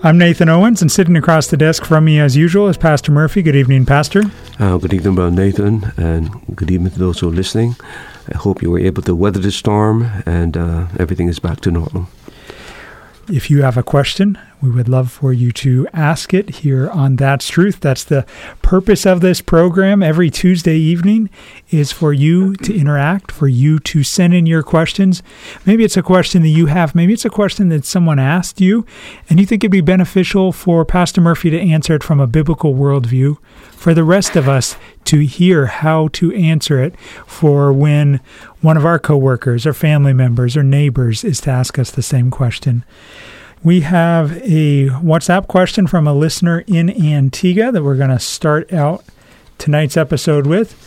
I'm Nathan Owens, and sitting across the desk from me, as usual, is Pastor Murphy. Good evening, Pastor. Uh, good evening, Brother Nathan, and good evening to those who are listening. I hope you were able to weather the storm and uh, everything is back to normal. If you have a question, we would love for you to ask it here on That's Truth. That's the purpose of this program every Tuesday evening is for you to interact, for you to send in your questions. Maybe it's a question that you have, maybe it's a question that someone asked you, and you think it'd be beneficial for Pastor Murphy to answer it from a biblical worldview, for the rest of us to hear how to answer it for when one of our coworkers or family members or neighbors is to ask us the same question. We have a WhatsApp question from a listener in Antigua that we're going to start out tonight's episode with.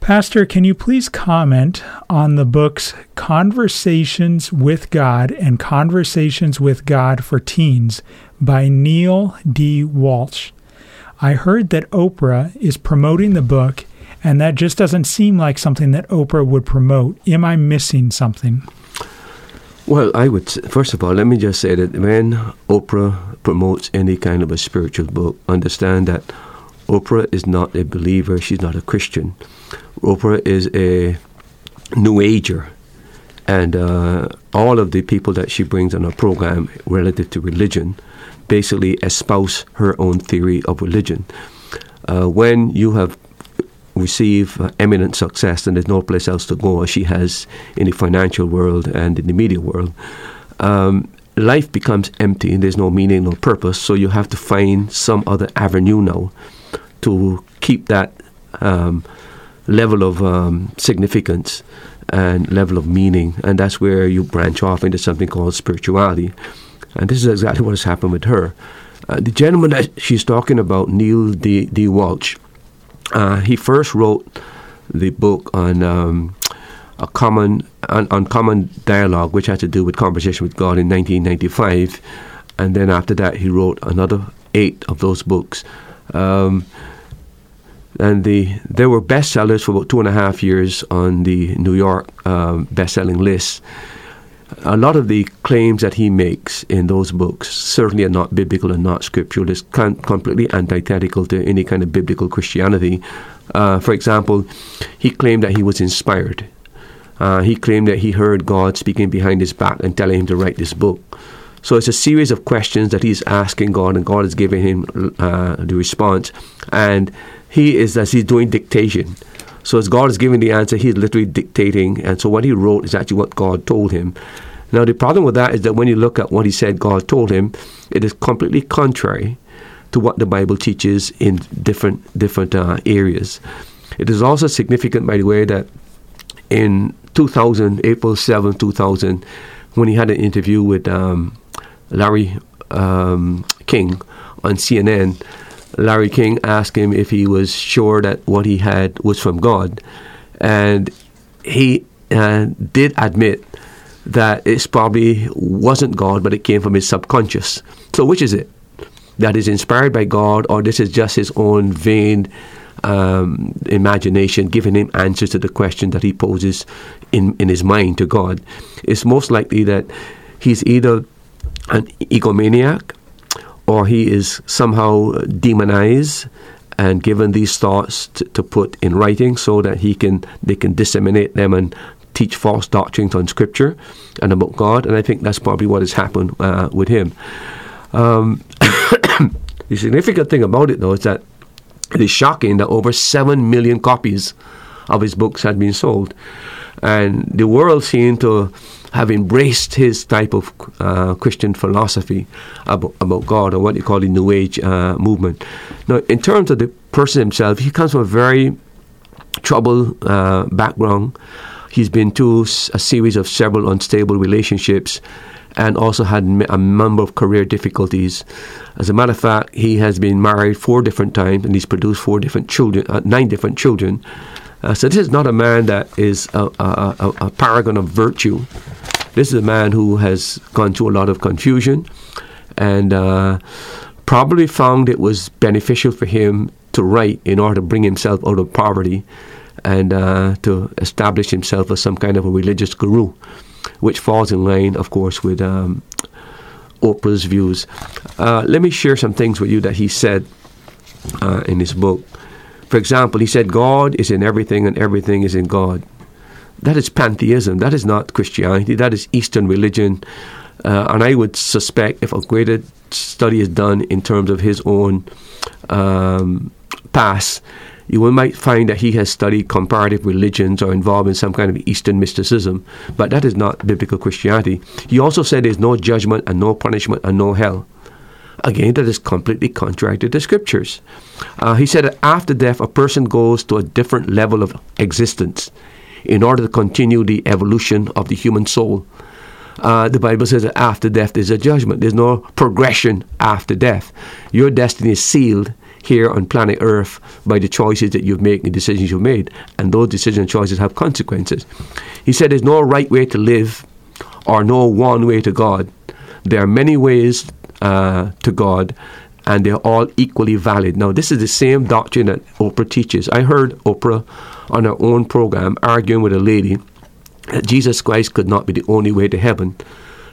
Pastor, can you please comment on the books Conversations with God and Conversations with God for Teens by Neale D. Walsch? I heard that Oprah is promoting the book, and that just doesn't seem like something that Oprah would promote. Am I missing something? Well, I would first of all let me just say that when Oprah promotes any kind of a spiritual book, understand that Oprah is not a believer; she's not a Christian. Oprah is a New Ager, and uh, all of the people that she brings on her program relative to religion basically espouse her own theory of religion. Uh, when you have receive uh, eminent success and there's no place else to go as she has in the financial world and in the media world, um, life becomes empty and there's no meaning, no purpose. So you have to find some other avenue now to keep that um, level of um, significance and level of meaning. And that's where you branch off into something called spirituality. And this is exactly what has happened with her. Uh, the gentleman that she's talking about, Neale D. D. Walsch, uh, he first wrote the book on um, a common on, on, common dialogue, which had to do with conversation with God in 1995, and then after that he wrote another eight of those books. Um, and the they were bestsellers for about two and a half years on the New York um, best-selling list a lot of the claims that he makes in those books certainly are not biblical and not scriptural. It's completely antithetical to any kind of biblical Christianity. Uh, for example, he claimed that he was inspired. Uh, he claimed that he heard God speaking behind his back and telling him to write this book. So it's a series of questions that he's asking God, and God is giving him uh, the response. And he is, as he's doing dictation, so as God is giving the answer, he's literally dictating. And so what he wrote is actually what God told him. Now the problem with that is that when you look at what he said God told him, it is completely contrary to what the Bible teaches in different different uh, areas. It is also significant, by the way, that in 2000, April 7, 2000, when he had an interview with um, Larry um, King on CNN, Larry King asked him if he was sure that what he had was from God, and he uh, did admit that it probably wasn't God, but it came from his subconscious. So, which is it? That is inspired by God, or this is just his own vain um, imagination giving him answers to the question that he poses in, in his mind to God? It's most likely that he's either an egomaniac or he is somehow demonized and given these thoughts to, to, put in writing so that he can they can disseminate them and teach false doctrines on scripture and about God and I think that's probably what has happened uh, with him Um, the significant thing about it, though, is that it is shocking that over 7 million copies of his books had been sold. And the world seemed to have embraced his type of uh, Christian philosophy about, about, God, or what you call the New Age uh, movement. Now, in terms of the person himself, he comes from a very troubled uh, background. He's been through a series of several unstable relationships and also had a number of career difficulties. As a matter of fact, he has been married four different times and he's produced four different children, uh, nine different children. Uh, so this is not a man that is a, a, a, a, paragon of virtue. This is a man who has gone through a lot of confusion and uh, probably found it was beneficial for him to write in order to bring himself out of poverty and uh, to establish himself as some kind of a religious guru, which falls in line, of course, with um, Oprah's views. Uh, let me share some things with you that he said uh, in his book. For example, he said, God is in everything and everything is in God. That is pantheism. That is not Christianity. That is Eastern religion. Uh, and I would suspect if a greater study is done in terms of his own um, past, you might find that he has studied comparative religions or involved in some kind of Eastern mysticism, but that is not biblical Christianity. He also said there's no judgment and no punishment and no hell. Again, that is completely contrary to the scriptures. Uh, he said that after death, a person goes to a different level of existence in order to continue the evolution of the human soul. Uh, the Bible says that after death there's a judgment. There's no progression after death. Your destiny is sealed here on planet Earth by the choices that you've made and the decisions you've made. And those decisions and choices have consequences. He said there's no right way to live or no one way to God. There are many ways uh, to God, and they're all equally valid. Now, this is the same doctrine that Oprah teaches. I heard Oprah on her own program arguing with a lady that Jesus Christ could not be the only way to heaven.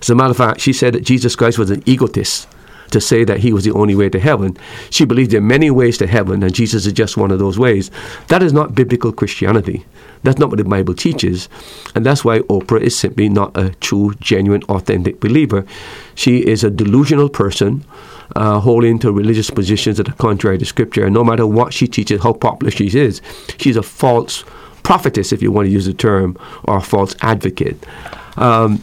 As a matter of fact, she said that Jesus Christ was an egotist to say that he was the only way to heaven. She believed there are many ways to heaven, and Jesus is just one of those ways. That is not biblical Christianity. That's not what the Bible teaches. And that's why Oprah is simply not a true, genuine, authentic believer. She is a delusional person. Uh, holding to religious positions that are contrary to Scripture. And no matter what she teaches, how popular she is, she's a false prophetess, if you want to use the term, or a false advocate. Um,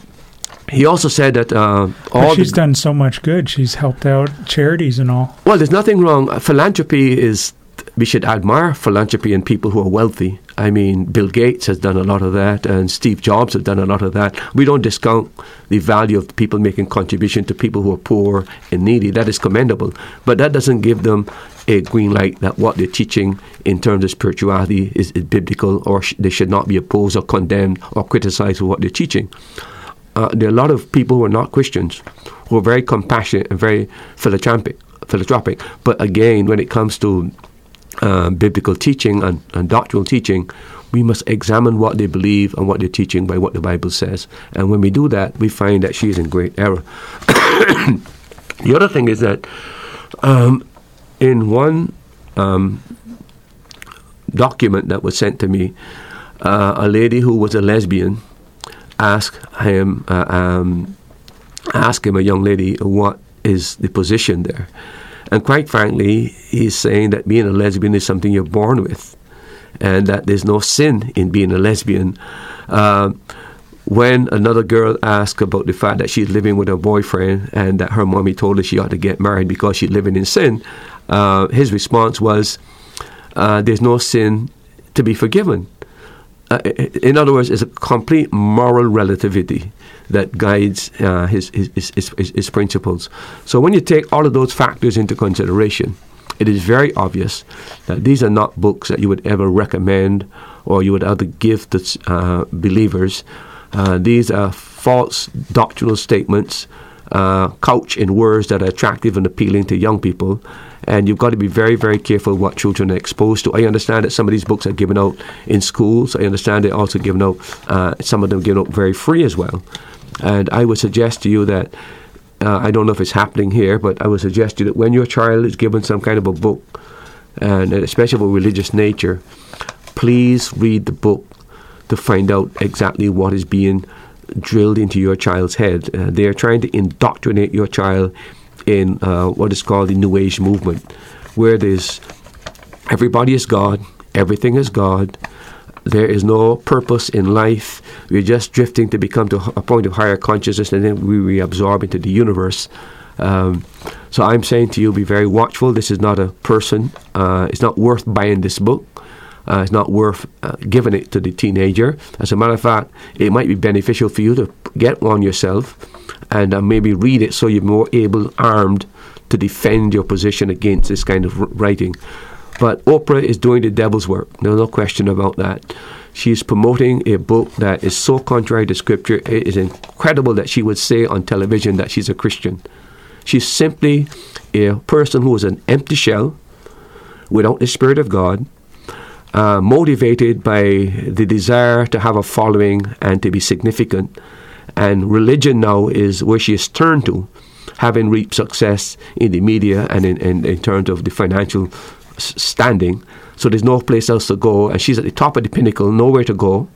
he also said that uh, all she's done so much good. She's helped out charities and all. Well, there's nothing wrong. Philanthropy is we should admire philanthropy and people who are wealthy. I mean, Bill Gates has done a lot of that, and Steve Jobs has done a lot of that. We don't discount the value of people making contribution to people who are poor and needy. That is commendable, but that doesn't give them a green light that what they're teaching in terms of spirituality is, is biblical, or sh- they should not be opposed or condemned or criticized for what they're teaching uh, there are a lot of people who are not Christians who are very compassionate and very philanthropic. philanthropic. But again, when it comes to uh, biblical teaching and, and doctrinal teaching, we must examine what they believe and what they're teaching by what the Bible says. And when we do that, we find that she is in great error. the other thing is that um, in one um, document that was sent to me, uh, a lady who was a lesbian asked him, uh, um, ask him, a young lady, what is the position there? And quite frankly, he's saying that being a lesbian is something you're born with, and that there's no sin in being a lesbian. Uh, when another girl asked about the fact that she's living with her boyfriend and that her mommy told her she ought to get married because she's living in sin, uh, his response was, uh, "There's no sin to be forgiven." uh, in other words, it's a complete moral relativity that guides uh, his, his, his, his, principles. So when you take all of those factors into consideration, it is very obvious that these are not books that you would ever recommend or you would ever give to uh, believers. Uh, these are false doctrinal statements uh, couched in words that are attractive and appealing to young people and you've got to be very, very careful what children are exposed to. I understand that some of these books are given out in schools. I understand they're also given out, uh, some of them given out very free as well. And I would suggest to you that, uh, I don't know if it's happening here, but I would suggest to you that when your child is given some kind of a book, and especially of a religious nature, please read the book to find out exactly what is being drilled into your child's head. Uh, they are trying to indoctrinate your child in uh, what is called the New Age movement, where there's everybody is God, everything is God. There is no purpose in life. We're just drifting to become to a point of higher consciousness, and then we reabsorb into the universe. Um, so I'm saying to you, be very watchful. This is not a person. Uh, it's not worth buying this book. Uh, it's not worth uh, giving it to the teenager. As a matter of fact, it might be beneficial for you to get one yourself and uh, maybe read it so you're more able, armed, to defend your position against this kind of writing. But Oprah is doing the devil's work. There's no question about that. She's promoting a book that is so contrary to Scripture. It is incredible that she would say on television that she's a Christian. She's simply a person who is an empty shell without the Spirit of God, uh, motivated by the desire to have a following and to be significant. And religion now is where she is turned to, having reaped success in the media and in, in, in terms of the financial standing. So there's no place else to go, and she's at the top of the pinnacle, nowhere to go.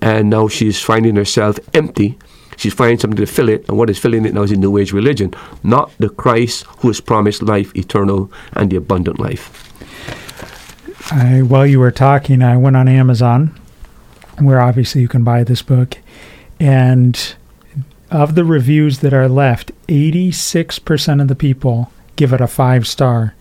And now she's finding herself empty. She's finding something to fill it, and what is filling it now is a New Age religion, not the Christ who has promised life eternal and the abundant life. I, while you were talking, I went on Amazon, where obviously you can buy this book, and of the reviews that are left, 86% of the people give it a five star.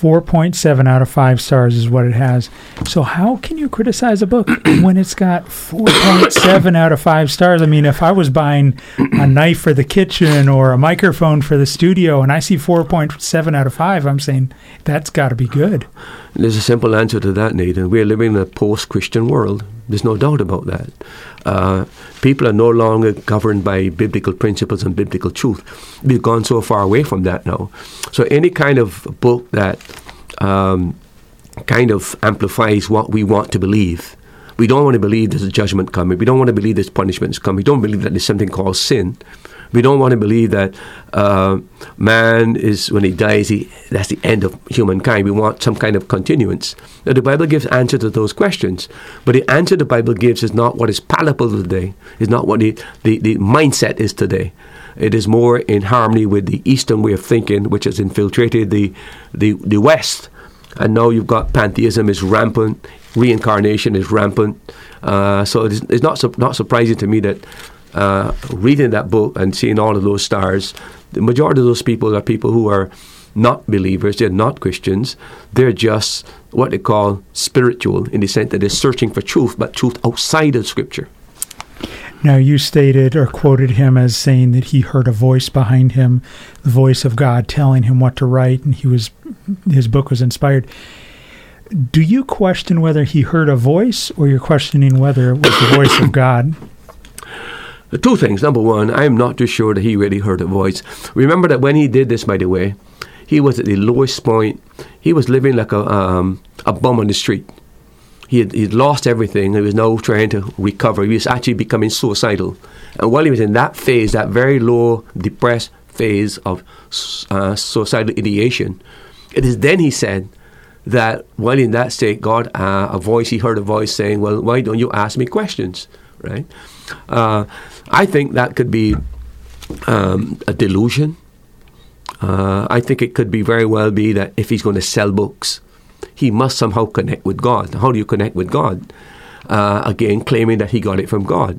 4.7 out of 5 stars is what it has. So how can you criticize a book when it's got 4.7 out of 5 stars? I mean, if I was buying a knife for the kitchen or a microphone for the studio and I see 4.7 out of 5, I'm saying that's got to be good. There's a simple answer to that, Nathan. We're living in a post-Christian world. There's no doubt about that. Uh, people are no longer governed by biblical principles and biblical truth. We've gone so far away from that now. So any kind of book that um, kind of amplifies what we want to believe. We don't want to believe there's a judgment coming. We don't want to believe there's punishment coming. We don't believe that there's something called sin. We don't want to believe that uh, man is, when he dies, he, that's the end of humankind. We want some kind of continuance. Now, the Bible gives answer to those questions, but the answer the Bible gives is not what is palatable today, is not what the, the, the mindset is today. It is more in harmony with the Eastern way of thinking, which has infiltrated the, the, the West. And now you've got pantheism is rampant, reincarnation is rampant. Uh, so it's, it's not, su- not surprising to me that uh, reading that book and seeing all of those stars, the majority of those people are people who are not believers, they're not Christians, they're just what they call spiritual in the sense that they're searching for truth, but truth outside of Scripture. Now, you stated or quoted him as saying that he heard a voice behind him, the voice of God telling him what to write, and he was his book was inspired. Do you question whether he heard a voice, or you're questioning whether it was the voice of God? Two things. Number one, I'm not too sure that he really heard a voice. Remember that when he did this, by the way, he was at the lowest point. He was living like a um, a bum on the street. He had he'd lost everything. He was now trying to recover. He was actually becoming suicidal. And while he was in that phase, that very low, depressed phase of uh, suicidal ideation, it is then he said that while in that state, God, uh, a voice, he heard a voice saying, "Well, why don't you ask me questions?" Right? Uh, I think that could be um, a delusion. Uh, I think it could be very well be that if he's going to sell books, he must somehow connect with God. How do you connect with God? Uh, again, claiming that he got it from God.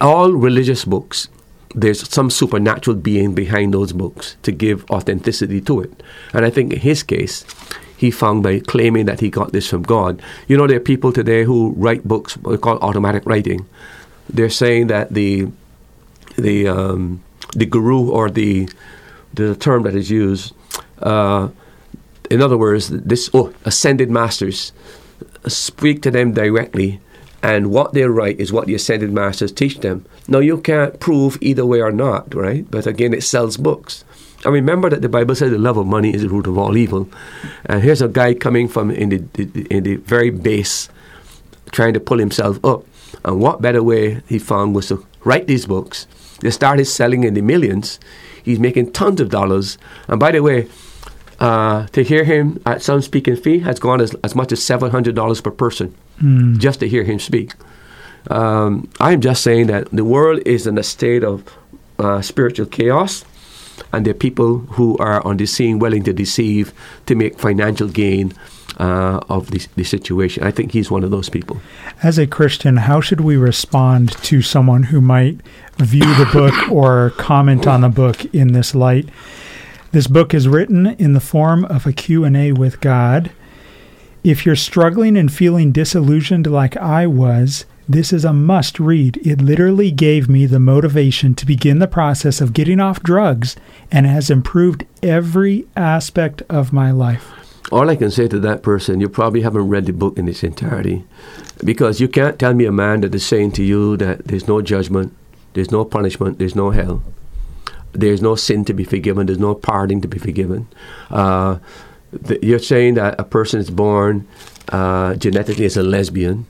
All religious books, there's some supernatural being behind those books to give authenticity to it. And I think in his case, he found by claiming that he got this from God. You know, there are people today who write books, what we call automatic writing. They're saying that the the um, the guru or the the term that is used. Uh, in other words, this oh, ascended masters speak to them directly, and what they write is what the ascended masters teach them. Now you can't prove either way or not, right? But again, it sells books. And remember that the Bible says the love of money is the root of all evil. And here's a guy coming from in the in the very base, trying to pull himself up. And what better way he found was to write these books. They started selling in the millions. He's making tons of dollars. And by the way, uh, to hear him at some speaking fee has gone as, as much as $700 per person Mm. just to hear him speak. Um, I'm just saying that the world is in a state of uh, spiritual chaos. and there are people who are on the scene willing to deceive to make financial gain uh, of the, the situation. I think he's one of those people. As a Christian, how should we respond to someone who might view the book or comment on the book in this light? This book is written in the form of a Q&A with God. If you're struggling and feeling disillusioned like I was, this is a must read. It literally gave me the motivation to begin the process of getting off drugs and has improved every aspect of my life. All I can say to that person, you probably haven't read the book in its entirety. Because you can't tell me a man that is saying to you that there's no judgment, there's no punishment, there's no hell, there's no sin to be forgiven, there's no pardoning to be forgiven. Uh, you're saying that a person is born uh, genetically as a lesbian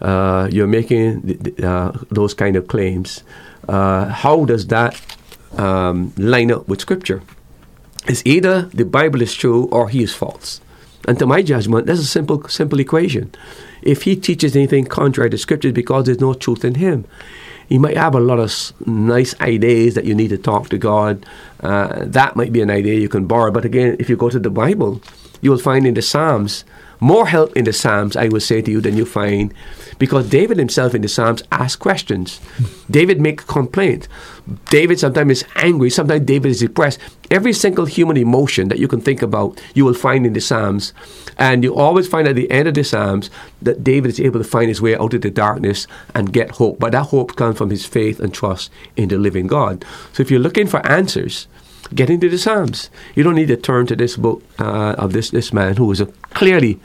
uh, you're making uh, those kind of claims, uh, how does that um, line up with Scripture? It's either the Bible is true or he is false. And to my judgment, that's a simple, simple equation. If he teaches anything contrary to Scripture, it's because there's no truth in him. He might have a lot of nice ideas that you need to talk to God. Uh, that might be an idea you can borrow. But again, if you go to the Bible, you will find in the Psalms more help in the Psalms, I will say to you, than you find because David himself in the Psalms asks questions. David makes complaints. David sometimes is angry, sometimes David is depressed. Every single human emotion that you can think about, you will find in the Psalms. And you always find at the end of the Psalms that David is able to find his way out of the darkness and get hope. But that hope comes from his faith and trust in the living God. So if you're looking for answers, get into the Psalms. You don't need to turn to this book uh, of this, this man who was a clearly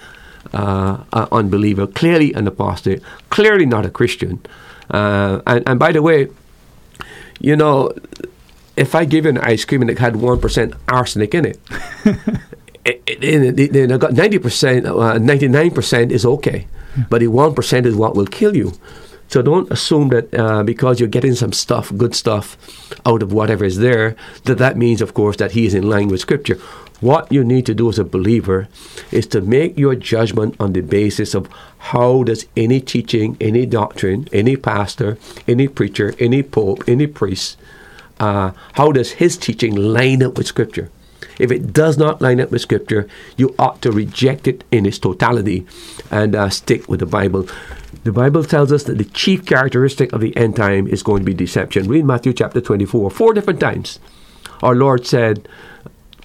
uh, an unbeliever, clearly an apostate, clearly not a Christian. Uh, and, and by the way, you know, if I give you an ice cream and it had 1% arsenic in it, then I got 90%, uh, 99% is okay. But the 1% is what will kill you. So don't assume that uh, because you're getting some stuff, good stuff, out of whatever is there, that that means, of course, that he is in line with Scripture. What you need to do as a believer is to make your judgment on the basis of how does any teaching, any doctrine, any pastor, any preacher, any pope, any priest, uh, how does his teaching line up with Scripture? If it does not line up with Scripture, you ought to reject it in its totality and uh, stick with the Bible. The Bible tells us that the chief characteristic of the end time is going to be deception. Read Matthew chapter 24, four different times. Our Lord said,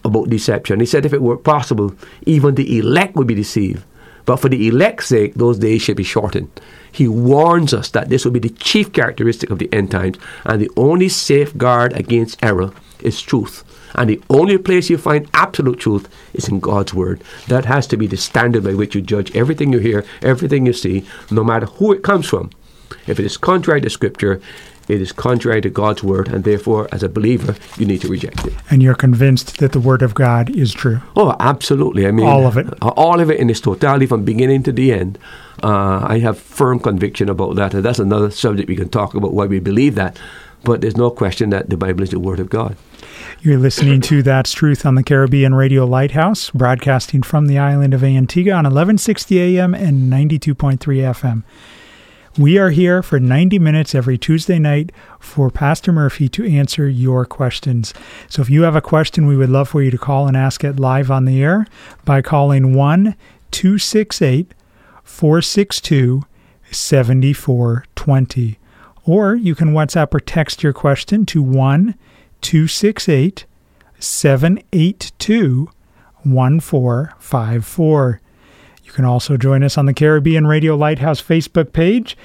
about deception. He said if it were possible, even the elect would be deceived. But for the elect's sake, those days should be shortened. He warns us that this will be the chief characteristic of the end times, and the only safeguard against error is truth. And the only place you find absolute truth is in God's Word. That has to be the standard by which you judge everything you hear, everything you see, no matter who it comes from. If it is contrary to Scripture, it is contrary to God's word, and therefore, as a believer, you need to reject it. And you're convinced that the word of God is true. Oh, absolutely. I mean, all of it. All of it in its totality, from beginning to the end. Uh, I have firm conviction about that, and that's another subject we can talk about why we believe that. But there's no question that the Bible is the Word of God. You're listening to That's Truth on the Caribbean Radio Lighthouse, broadcasting from the island of Antigua on 1160 AM and 92.3 FM. We are here for 90 minutes every Tuesday night for Pastor Murphy to answer your questions. So if you have a question, we would love for you to call and ask it live on the air by calling 1 268 462 7420. Or you can WhatsApp or text your question to 1 268 782 1454. You can also join us on the Caribbean Radio Lighthouse Facebook page.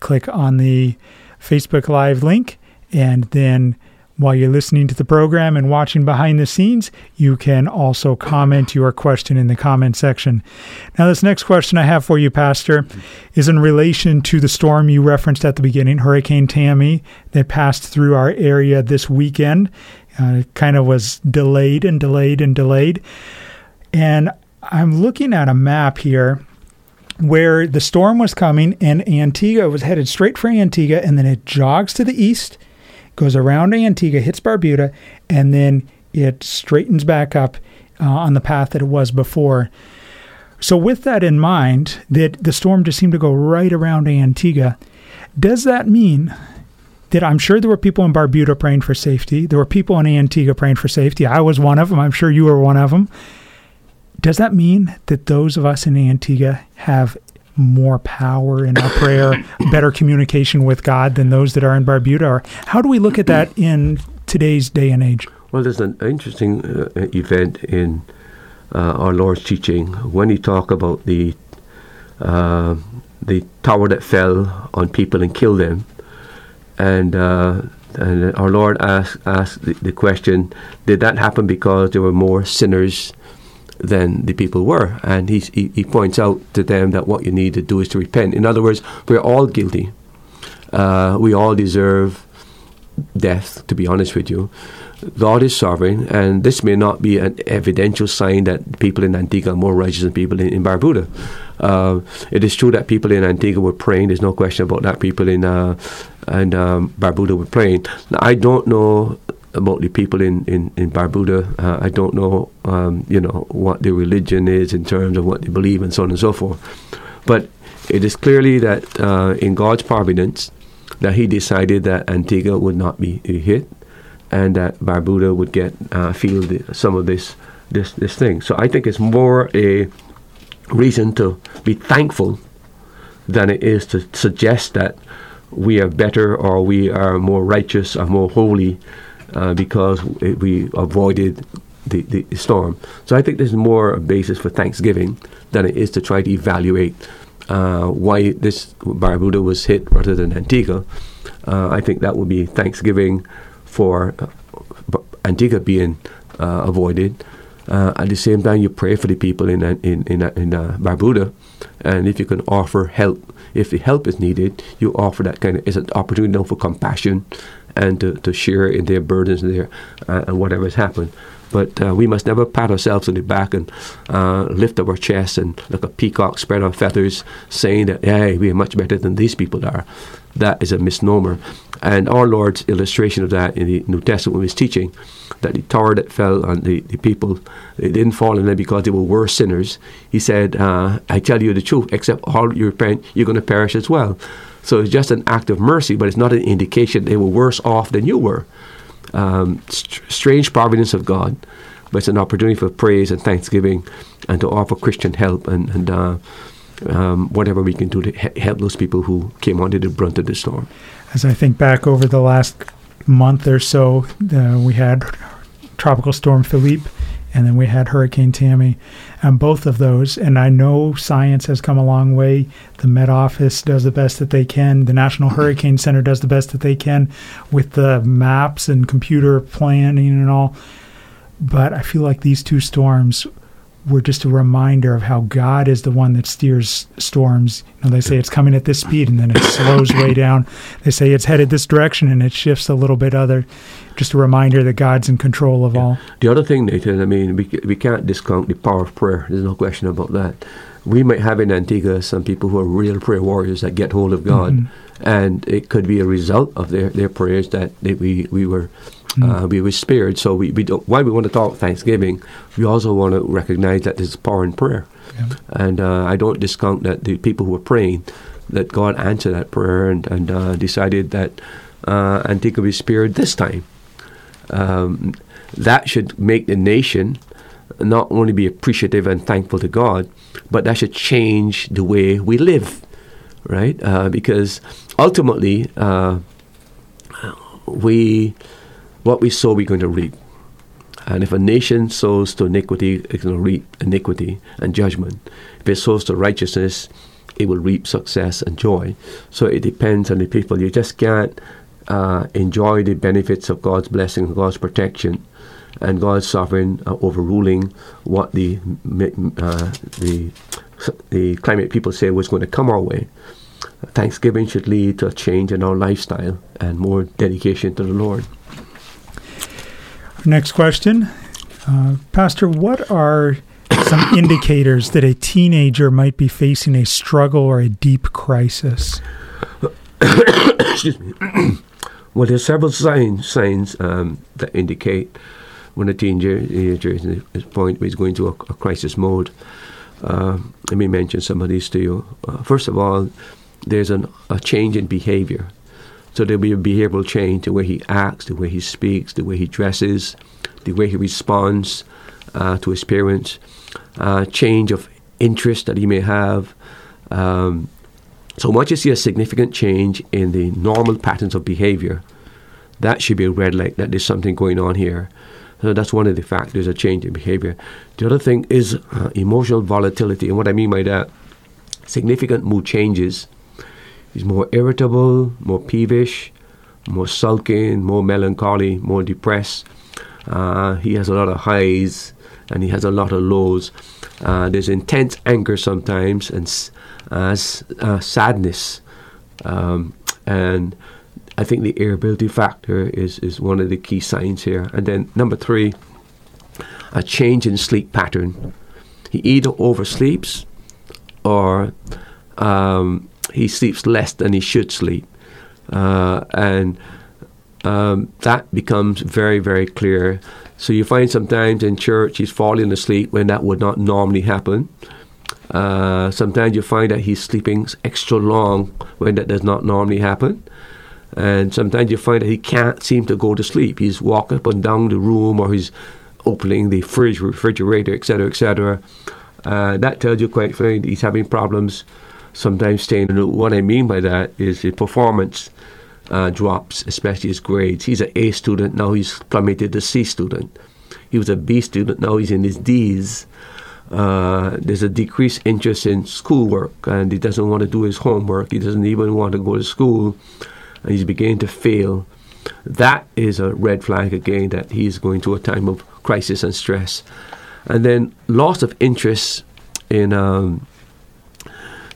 click on the Facebook Live link, and then while you're listening to the program and watching behind the scenes, you can also comment your question in the comment section. Now, this next question I have for you, Pastor, is in relation to the storm you referenced at the beginning, Hurricane Tammy, that passed through our area this weekend. Uh, it kind of was delayed and delayed and delayed. And I'm looking at a map here where the storm was coming and Antigua was headed straight for Antigua and then it jogs to the east, goes around Antigua, hits Barbuda, and then it straightens back up uh, on the path that it was before. So, with that in mind, that the storm just seemed to go right around Antigua, does that mean that I'm sure there were people in Barbuda praying for safety. There were people in Antigua praying for safety. I was one of them. I'm sure you were one of them. Does that mean that those of us in Antigua have more power in our prayer, better communication with God than those that are in Barbuda? Or how do we look at that in today's day and age? Well, there's an interesting uh, event in uh, our Lord's teaching when he talked about the uh, the tower that fell on people and killed them, and uh, and our Lord asked asked the, the, question: Did that happen because there were more sinners than the people were? And he, he he points out to them that what you need to do is to repent. In other words, we're all guilty. Uh, we all deserve death. To be honest with you, God is sovereign, and this may not be an evidential sign that people in Antigua are more righteous than people in, in Barbuda. Uh, it is true that people in Antigua were praying. There's no question about that. People in uh, and um, Barbuda were praying. Now, I don't know about the people in in, in Barbuda. Uh, I don't know, um, you know, what their religion is in terms of what they believe and so on and so forth. But it is clearly that uh, in God's providence that He decided that Antigua would not be hit and that Barbuda would get uh, feel the, some of this this this thing. So I think it's more a reason to be thankful than it is to suggest that we are better or we are more righteous or more holy uh, because we avoided the, the storm. So I think there's more a basis for thanksgiving than it is to try to evaluate uh, why this Barbuda was hit rather than Antigua. Uh, I think that would be thanksgiving for uh, Antigua being uh, avoided. Uh, at the same time, you pray for the people in in in, in Barbuda, and if you can offer help, if the help is needed, you offer that kind of is an opportunity for compassion and to, to share in their burdens and uh, and whatever has happened. But uh, we must never pat ourselves on the back and uh, lift up our chest and like a peacock spread our feathers, saying that hey, we are much better than these people are. That is a misnomer. And our Lord's illustration of that in the New Testament when he was teaching that the tower that fell on the, the people, they didn't fall in there because they were worse sinners. He said, uh, I tell you the truth, except all you repent, you're going to perish as well. So it's just an act of mercy, but it's not an indication they were worse off than you were. Um, st- strange providence of God, but it's an opportunity for praise and thanksgiving and to offer Christian help and, and uh, um, whatever we can do to he- help those people who came under the brunt of the storm. As I think back over the last month or so, uh, we had Tropical Storm Philippe and then we had Hurricane Tammy, and both of those. And I know science has come a long way. The Met Office does the best that they can. The National Hurricane Center does the best that they can with the maps and computer planning and all. But I feel like these two storms were just a reminder of how God is the one that steers storms. You know, they say it's coming at this speed and then it slows way down. They say it's headed this direction and it shifts a little bit other. Just a reminder that God's in control of yeah. all. The other thing, Nathan, I mean, we, we can't discount the power of prayer. There's no question about that. We might have in Antigua some people who are real prayer warriors that get hold of God. Mm-hmm. And it could be a result of their, their prayers that they, we, we were Mm. Uh, we were spared. So we, we don't, while we want to talk Thanksgiving, we also want to recognize that there's power in prayer. Yeah. And uh, I don't discount that the people who were praying, that God answered that prayer and, and uh, decided that uh, Antigua be spared this time. Um, that should make the nation not only be appreciative and thankful to God, but that should change the way we live, right? Uh, because ultimately, uh, we what we sow, we're going to reap. And if a nation sows to iniquity, going to reap iniquity and judgment. If it sows to righteousness, it will reap success and joy. So it depends on the people. You just can't uh, enjoy the benefits of God's blessing, God's protection, and God's sovereign uh, overruling what the uh, the the climate people say was going to come our way. Thanksgiving should lead to a change in our lifestyle and more dedication to the Lord. Next question. Uh, Pastor, what are some indicators that a teenager might be facing a struggle or a deep crisis? Excuse me. well, there's several signs signs um, that indicate when a teenager is at a point where he's going to a, a crisis mode. Uh, let me mention some of these to you. Uh, first of all, there's an, a change in behavior. So there'll be a behavioral change, the way he acts, the way he speaks, the way he dresses, the way he responds uh, to his parents, uh, change of interest that he may have. Um, so once you see a significant change in the normal patterns of behavior, that should be a red light that there's something going on here. So that's one of the factors, a change in behavior. The other thing is uh, emotional volatility. And what I mean by that, significant mood changes. He's more irritable, more peevish, more sulking, more melancholy, more depressed. Uh, he has a lot of highs and he has a lot of lows. Uh, there's intense anger sometimes and uh, uh, sadness. Um, and I think the irritability factor is, is one of the key signs here. And then number three, a change in sleep pattern. He either oversleeps or um, he sleeps less than he should sleep. Uh, and um, that becomes very, very clear. So you find sometimes in church he's falling asleep when that would not normally happen. Uh, sometimes you find that he's sleeping extra long when that does not normally happen. And sometimes you find that he can't seem to go to sleep. He's walking up and down the room or he's opening the fridge, refrigerator, etc., etc. Uh, that tells you quite frankly he's having problems sometimes staying. And what I mean by that is the performance uh, drops, especially his grades. He's an A student, now he's plummeted to C student. He was a B student, now he's in his D's uh, there's a decreased interest in schoolwork and he doesn't want to do his homework. He doesn't even want to go to school and he's beginning to fail. That is a red flag again that he's going through a time of crisis and stress. And then loss of interest in um,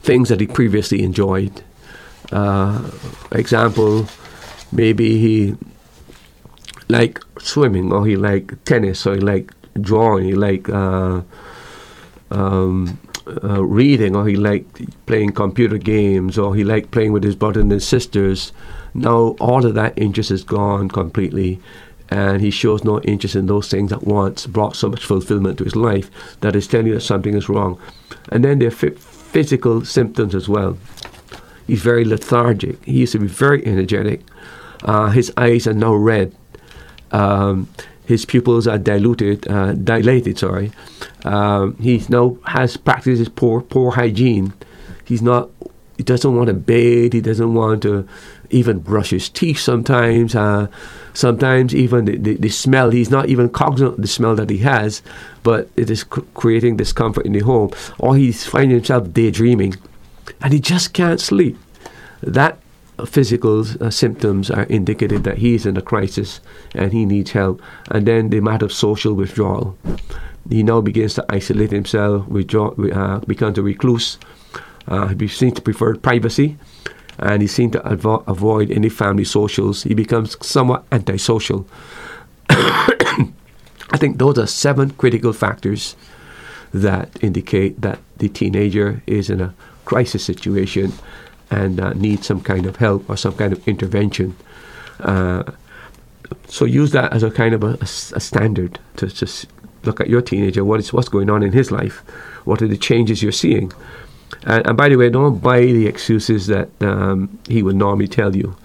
things that he previously enjoyed. Uh, example, maybe he like swimming or he like tennis or he like drawing, he like uh, um, uh, reading, or he liked playing computer games, or he liked playing with his brothers and his sisters. Now all of that interest is gone completely, and he shows no interest in those things that once brought so much fulfillment to his life that is telling you that something is wrong. And then there are physical symptoms as well. He's very lethargic. He used to be very energetic. Uh, his eyes are now red. Um, his pupils are diluted, uh, dilated. Sorry, um, he now has practices poor poor hygiene. He's not. He doesn't want to bathe. He doesn't want to even brush his teeth. Sometimes, uh, sometimes even the, the, the, smell. He's not even cognizant of the smell that he has, but it is creating discomfort in the home. Or he's finding himself daydreaming, and he just can't sleep. That physical uh, symptoms are indicative that he's in a crisis and he needs help. And then the matter of social withdrawal. He now begins to isolate himself, withdraw, uh, becomes a recluse. Uh, he seems to prefer privacy and he seems to avo- avoid any family socials. He becomes somewhat antisocial. I think those are seven critical factors that indicate that the teenager is in a crisis situation and uh, need some kind of help or some kind of intervention. Uh, so use that as a kind of a, a, a standard to just look at your teenager. What is what's going on in his life? What are the changes you're seeing? And, and by the way, don't buy the excuses that um, he would normally tell you.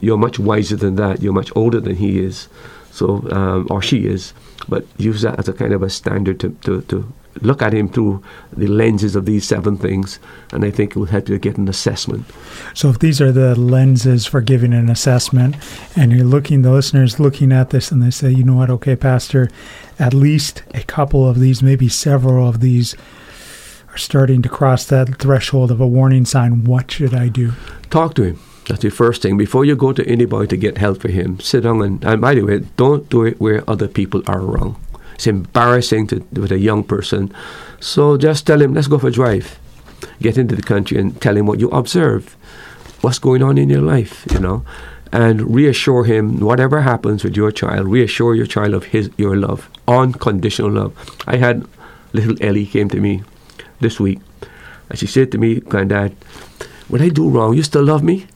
You're much wiser than that. You're much older than he is, so um, or she is. But use that as a kind of a standard to, to, to look at him through the lenses of these seven things, and I think it will help you get an assessment. So, if these are the lenses for giving an assessment, and you're looking, the listeners looking at this, and they say, you know what, okay, Pastor, at least a couple of these, maybe several of these, are starting to cross that threshold of a warning sign. What should I do? Talk to him. That's the first thing. Before you go to anybody to get help for him, sit down and, and by the way, don't do it where other people are wrong. It's embarrassing to with a young person. So just tell him, let's go for a drive. Get into the country and tell him what you observe, what's going on in your life, you know, and reassure him whatever happens with your child, reassure your child of his your love, unconditional love. I had little Ellie came to me this week, and she said to me, Granddad, when I do wrong, you still love me?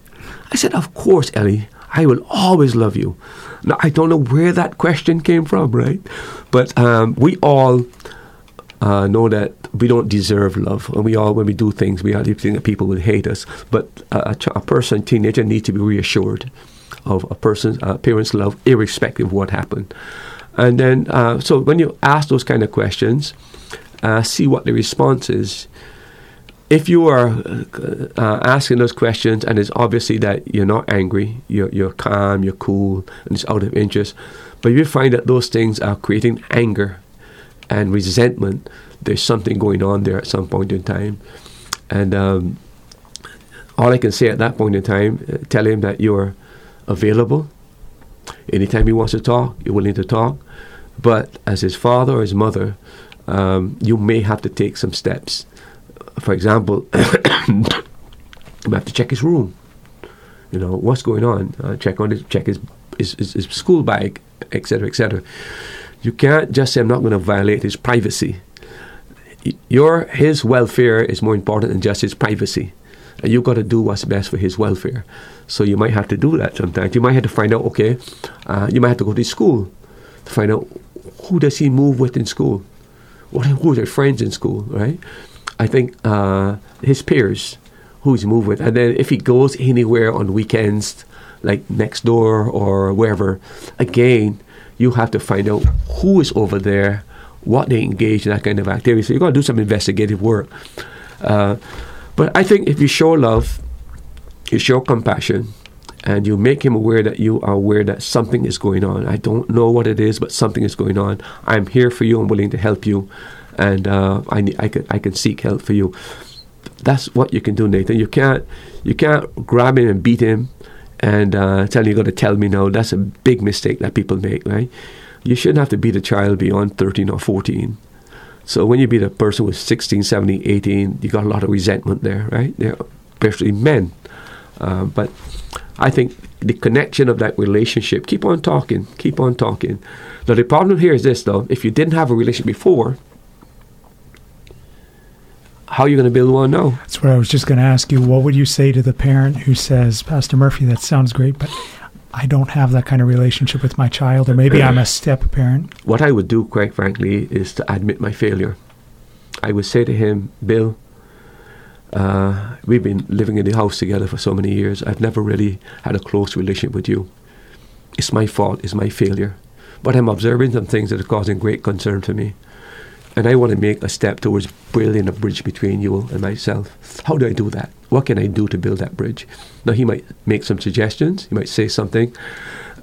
I said, Of course, Ellie. I will always love you. Now, I don't know where that question came from, right? But um, we all uh, know that we don't deserve love, and we all, when we do things, we all think that people will hate us. But a, a, a person, teenager, needs to be reassured of a person's uh, parents' love, irrespective of what happened. And then, uh, so when you ask those kind of questions, uh, see what the response is. If you are uh, asking those questions and it's obviously that you're not angry, you're, you're calm, you're cool, and it's out of interest, but you find that those things are creating anger and resentment, there's something going on there at some point in time. And um, all I can say at that point in time, uh, tell him that you're available. Anytime he wants to talk, you're willing to talk. But as his father or his mother, um, you may have to take some steps. For example, you have to check his room. You know what's going on. Uh, check on his check his his, his, his school bag, etc., etc. You can't just say I'm not going to violate his privacy. Your his welfare is more important than just his privacy, and you've got to do what's best for his welfare. So you might have to do that sometimes. You might have to find out. Okay, uh, you might have to go to school to find out who does he move with in school, what who are their friends in school, right? I think uh, his peers, who he's moved with, and then if he goes anywhere on weekends, like next door or wherever, again, you have to find out who is over there, what they engage in that kind of activity. So you're going to do some investigative work. Uh, but I think if you show love, you show compassion, and you make him aware that you are aware that something is going on. I don't know what it is, but something is going on. I'm here for you. I'm willing to help you, and uh, I I can I can seek help for you. That's what you can do, Nathan. You can't you can't grab him and beat him and uh, tell him you're going to tell me now. That's a big mistake that people make, right? You shouldn't have to beat a child beyond 13 or 14. So when you beat a person with 16, 17, 18, you got a lot of resentment there, right? They're especially men. Uh, but I think the connection of that relationship, keep on talking, keep on talking. Now, the problem here is this, though. If you didn't have a relationship before, how are you going to build one now? That's what I was just going to ask you. What would you say to the parent who says, Pastor Murphy, that sounds great, but I don't have that kind of relationship with my child, or maybe I'm a step parent? What I would do, quite frankly, is to admit my failure. I would say to him, Bill, uh, we've been living in the house together for so many years. I've never really had a close relationship with you. It's my fault, it's my failure. But I'm observing some things that are causing great concern to me. And I want to make a step towards building a bridge between you and myself. How do I do that? What can I do to build that bridge? Now, he might make some suggestions, he might say something,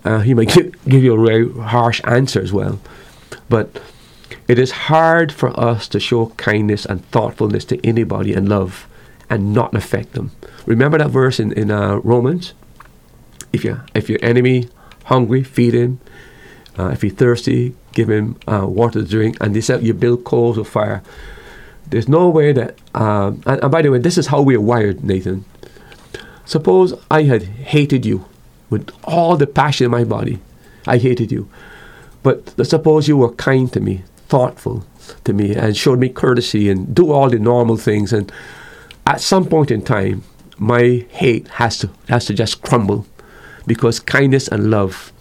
uh, he might give, give you a very harsh answer as well. But it is hard for us to show kindness and thoughtfulness to anybody and love and not affect them. Remember that verse in, in uh, Romans? If, you, if your enemy hungry, feed him. Uh, if he's thirsty, give him uh, water to drink. And they said you build coals of fire. There's no way that. Um, and, and by the way, this is how we are wired, Nathan. Suppose I had hated you with all the passion in my body. I hated you. But suppose you were kind to me, thoughtful to me, and showed me courtesy and do all the normal things. And at some point in time, my hate has to has to just crumble, because kindness and love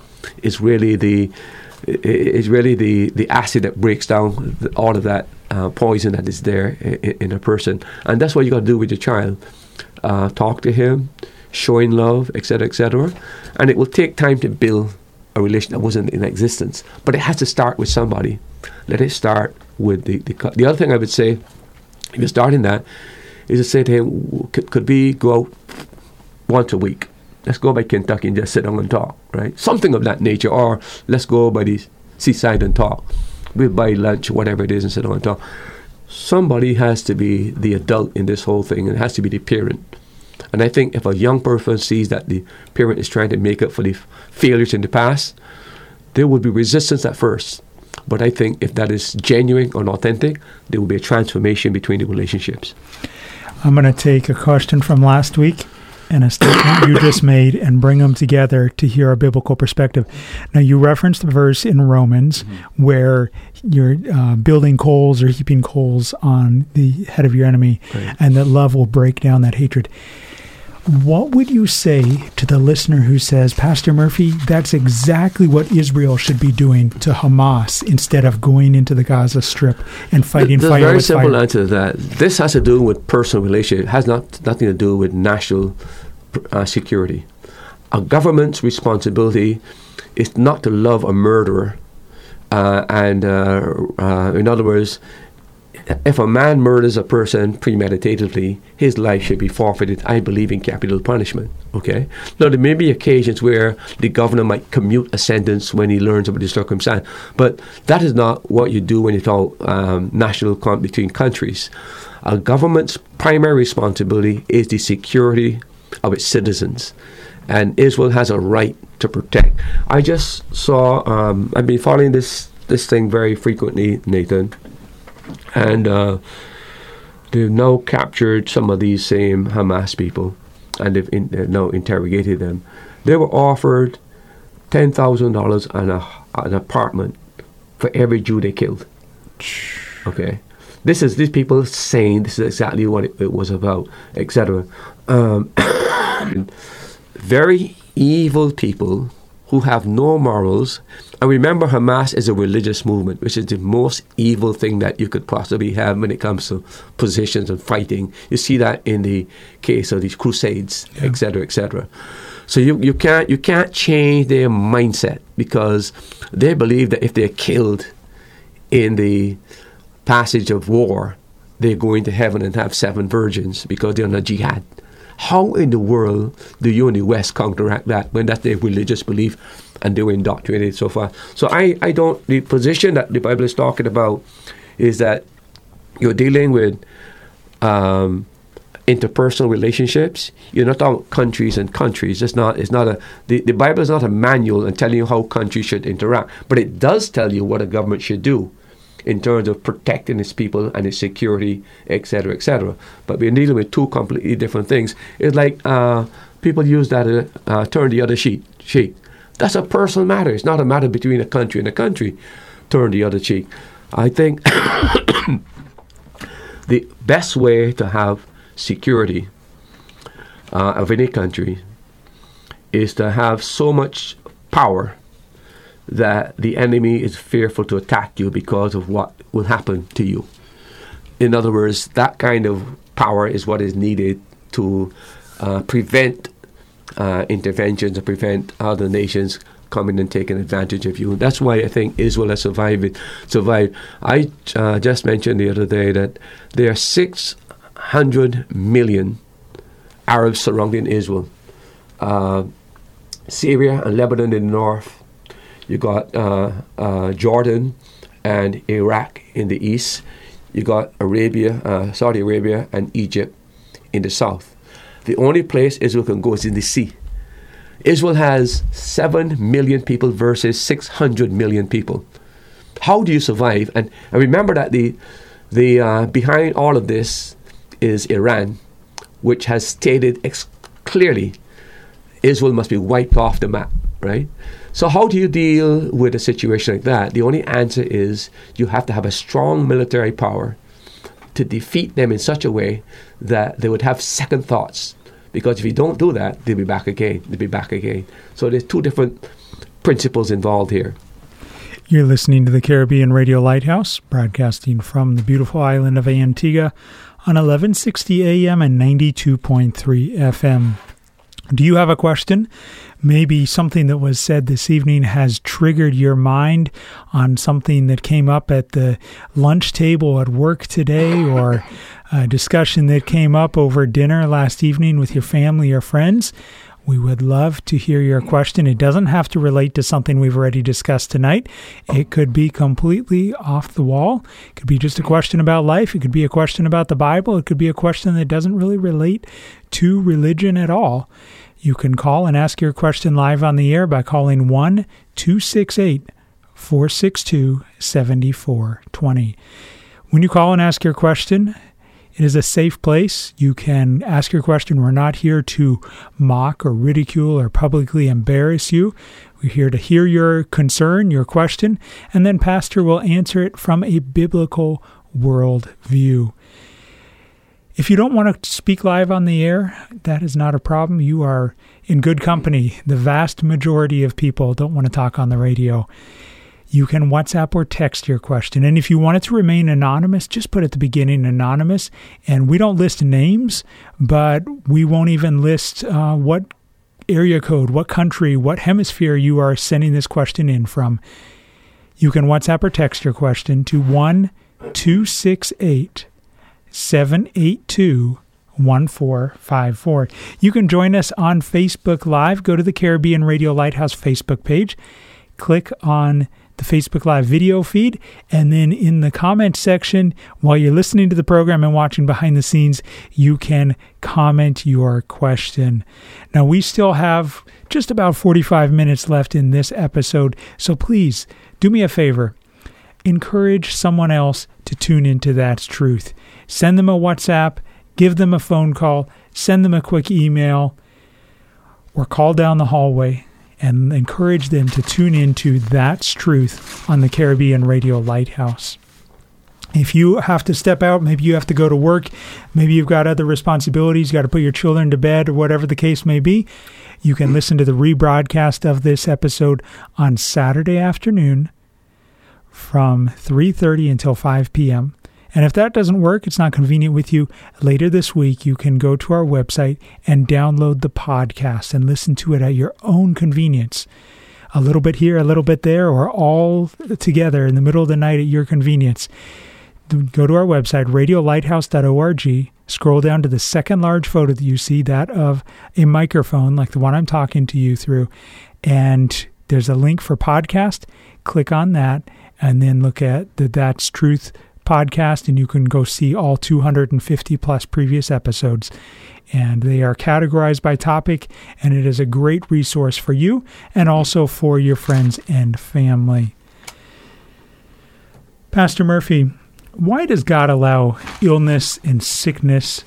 is really the is really the, the acid that breaks down all of that uh, poison that is there in, in, a person. And that's what you got to do with your child. Uh, talk to him, showing love, etc., etc. And it will take time to build a relation that wasn't in existence. But it has to start with somebody. Let it start with the, the, the other thing I would say, if you're starting that, is to say to him, could, we go once a week? let's go by Kentucky and just sit down and talk, right? Something of that nature. Or let's go by the seaside and talk. We'll buy lunch, whatever it is, and sit down and talk. Somebody has to be the adult in this whole thing, and it has to be the parent. And I think if a young person sees that the parent is trying to make up for the failures in the past, there will be resistance at first. But I think if that is genuine and authentic, there will be a transformation between the relationships. I'm going to take a question from last week and a statement you just made and bring them together to hear a biblical perspective. Now, you referenced the verse in Romans mm-hmm. where you're uh, building coals or heaping coals on the head of your enemy, and that love will break down that hatred. What would you say to the listener who says, Pastor Murphy, that's exactly what Israel should be doing to Hamas instead of going into the Gaza Strip and fighting There's fire a very with simple fire? answer to that. This has to do with personal relationship. It has not nothing to do with national uh, security. A government's responsibility is not to love a murderer. Uh, and uh, uh, in other words, if a man murders a person premeditatively, his life should be forfeited. I believe in capital punishment. Okay. Now there may be occasions where the governor might commute a sentence when he learns about the circumstance, but that is not what you do when you talk um, national con- between countries. A government's primary responsibility is the security of its citizens, and Israel has a right to protect. I just saw. Um, I've been following this this thing very frequently, Nathan and uh, they've now captured some of these same Hamas people, and they've, in, they've now interrogated them. They were offered ten thousand dollars and an apartment for every Jew they killed. Okay, this is these people saying this is exactly what it, it was about, etc. Um, very evil people who have no morals. And remember, Hamas is a religious movement, which is the most evil thing that you could possibly have when it comes to positions and fighting. You see that in the case of these crusades, Yeah. etc., etc. So you, you can't you can't change their mindset because they believe that if they're killed in the passage of war, they're going to heaven and have seven virgins because they're on a jihad. How in the world do you in the West counteract that when that's their religious belief and they were indoctrinated so far? So I, I don't, the position that the Bible is talking about is that you're dealing with um, interpersonal relationships. You're not talking countries and countries. It's not. It's not a. The, the Bible is not a manual and telling you how countries should interact, but it does tell you what a government should do in terms of protecting its people and its security, etc., etc. But we're dealing with two completely different things. It's like uh, people use that uh, uh, turn the other cheek. Cheek. That's a personal matter. It's not a matter between a country and a country. Turn the other cheek. I think the best way to have security uh, of any country is to have so much power that the enemy is fearful to attack you because of what will happen to you. In other words, that kind of power is what is needed to uh, prevent uh, interventions and prevent other nations coming and taking advantage of you. That's why I think Israel has survived. It, survived. I uh, just mentioned the other day that there are 600 million Arabs surrounding Israel. Uh, Syria and Lebanon in the north. You got uh, uh, Jordan and Iraq in the east. You got Arabia, uh, Saudi Arabia, and Egypt in the south. The only place Israel can go is in the sea. Israel has 7 million people versus 600 million people. How do you survive? And, and remember that the, the uh, behind all of this is Iran, which has stated ex- clearly Israel must be wiped off the map, right? So, how do you deal with a situation like that? The only answer is you have to have a strong military power to defeat them in such a way that they would have second thoughts. Because if you don't do that, they'll be back again. They'll be back again. So, there's two different principles involved here. You're listening to the Caribbean Radio Lighthouse, broadcasting from the beautiful island of Antigua on 1160 AM and 92.3 FM. Do you have a question? Maybe something that was said this evening has triggered your mind on something that came up at the lunch table at work today or a discussion that came up over dinner last evening with your family or friends. We would love to hear your question. It doesn't have to relate to something we've already discussed tonight. It could be completely off the wall. It could be just a question about life. It could be a question about the Bible. It could be a question that doesn't really relate to religion at all. You can call and ask your question live on the air by calling 1 268 462 7420. When you call and ask your question, it is a safe place. You can ask your question. We're not here to mock or ridicule or publicly embarrass you. We're here to hear your concern, your question, and then Pastor will answer it from a biblical world view. If you don't want to speak live on the air, that is not a problem. You are in good company. The vast majority of people don't want to talk on the radio. You can WhatsApp or text your question. And if you want it to remain anonymous, just put at the beginning anonymous. And we don't list names, but we won't even list uh, what area code, what country, what hemisphere you are sending this question in from. You can WhatsApp or text your question to 1 268 782 1454. You can join us on Facebook Live. Go to the Caribbean Radio Lighthouse Facebook page, click on the Facebook Live video feed, and then in the comment section, while you're listening to the program and watching behind the scenes, you can comment your question. Now, we still have just about 45 minutes left in this episode, so please do me a favor encourage someone else to tune into That's Truth. Send them a WhatsApp, give them a phone call, send them a quick email, or call down the hallway and encourage them to tune into That's Truth on the Caribbean Radio Lighthouse. If you have to step out, maybe you have to go to work, maybe you've got other responsibilities, you got to put your children to bed, or whatever the case may be, you can listen to the rebroadcast of this episode on Saturday afternoon from 3:30 until 5 p.m. And if that doesn't work, it's not convenient with you, later this week you can go to our website and download the podcast and listen to it at your own convenience. A little bit here, a little bit there, or all together in the middle of the night at your convenience. Go to our website, radiolighthouse.org, scroll down to the second large photo that you see, that of a microphone like the one I'm talking to you through, and there's a link for podcast. Click on that and then look at the That's Truth podcast, and you can go see all 250 plus previous episodes. And they are categorized by topic, and it is a great resource for you and also for your friends and family. Pastor Murphy, why does God allow illness and sickness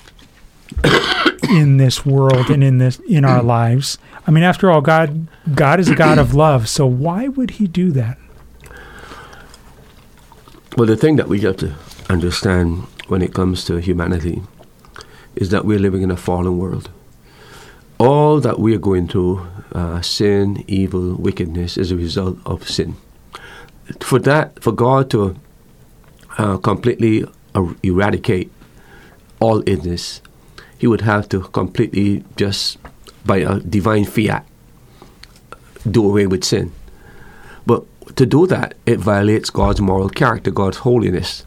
in this world and in this in our lives? I mean, after all, God God is a God of love, so why would He do that? Well, the thing that we have to understand when it comes to humanity is that we're living in a fallen world. All that we are going through, uh, sin, evil, wickedness, is a result of sin. For that, for God to uh, completely er- eradicate all illness, He would have to completely just by a divine fiat do away with sin. To do that, it violates God's moral character, God's holiness.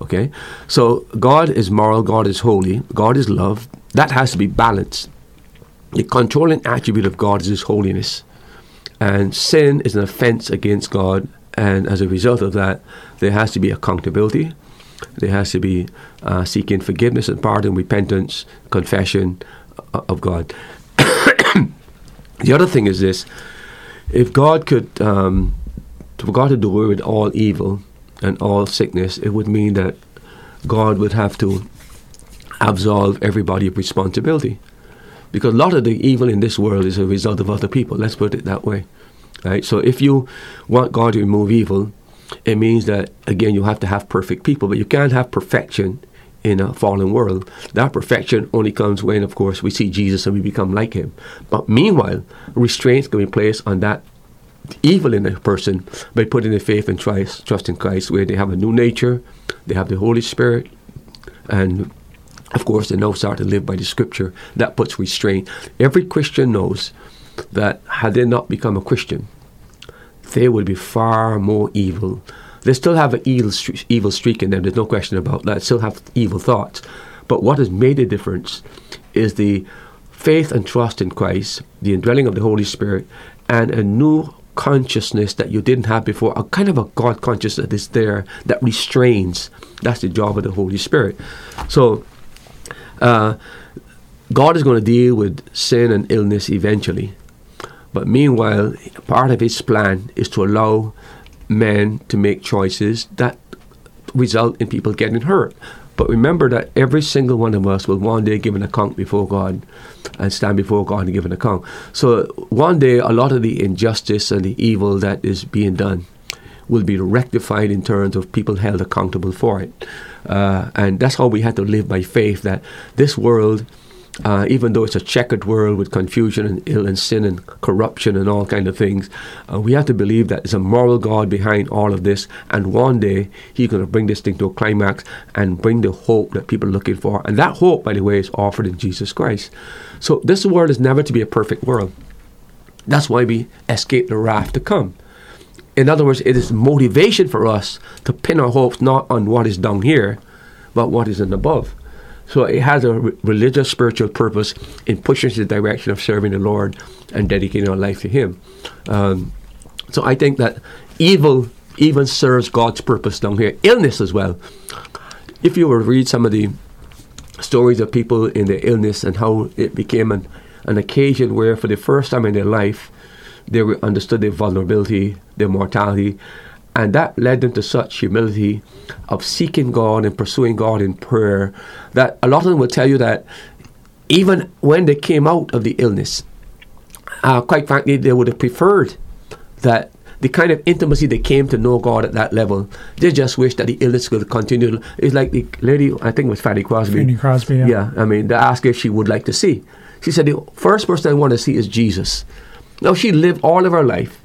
Okay? So God is moral, God is holy, God is love. That has to be balanced. The controlling attribute of God is His holiness. And sin is an offense against God. And as a result of that, there has to be accountability. There has to be uh, seeking forgiveness and pardon, repentance, confession uh, of God. the other thing is this if God could um, to do away with all evil and all sickness, it would mean that God would have to absolve everybody of responsibility. Because a lot of the evil in this world is a result of other people. Let's put it that way. Right? So if you want God to remove evil, it means that again you have to have perfect people, but you can't have perfection in a fallen world. That perfection only comes when, of course, we see Jesus and we become like him. But meanwhile, restraints can be placed on that evil in a person by putting their faith and trust, trust in Christ, where they have a new nature, they have the Holy Spirit, and of course, they now start to live by the Scripture. That puts restraint. Every Christian knows that had they not become a Christian, they would be far more evil. They still have an evil, evil streak in them. There's no question about that. Still have evil thoughts. But what has made a difference is the faith and trust in Christ, the indwelling of the Holy Spirit, and a new consciousness that you didn't have before, a kind of a God consciousness that is there that restrains. That's the job of the Holy Spirit. So, uh, God is going to deal with sin and illness eventually. But meanwhile, part of His plan is to allow men to make choices that result in people getting hurt. But remember that every single one of us will one day give an account before God and stand before God and give an account. So one day, a lot of the injustice and the evil that is being done will be rectified in terms of people held accountable for it. Uh, and that's how we had to live by faith that this world, uh, even though it's a checkered world with confusion and ill and sin and corruption and all kind of things, uh, we have to believe that there's a moral God behind all of this, and one day He's going to bring this thing to a climax and bring the hope that people are looking for. And that hope, by the way, is offered in Jesus Christ. So this world is never to be a perfect world. That's why we escape the wrath to come. In other words, it is motivation for us to pin our hopes not on what is down here, but what is in above. So it has a re- religious, spiritual purpose in pushing us in the direction of serving the Lord and dedicating our life to Him. Um, so I think that evil even serves God's purpose down here. Illness as well. If you were to read some of the stories of people in their illness and how it became an, an occasion where, for the first time in their life, they understood their vulnerability, their mortality, and that led them to such humility of seeking God and pursuing God in prayer that a lot of them will tell you that even when they came out of the illness, uh, quite frankly, they would have preferred that the kind of intimacy they came to know God at that level, they just wish that the illness could continue. It's like the lady, I think it was Fanny Crosby. Fanny Crosby, yeah. Yeah, I mean, they asked her if she would like to see. She said, the first person I want to see is Jesus. Now, she lived all of her life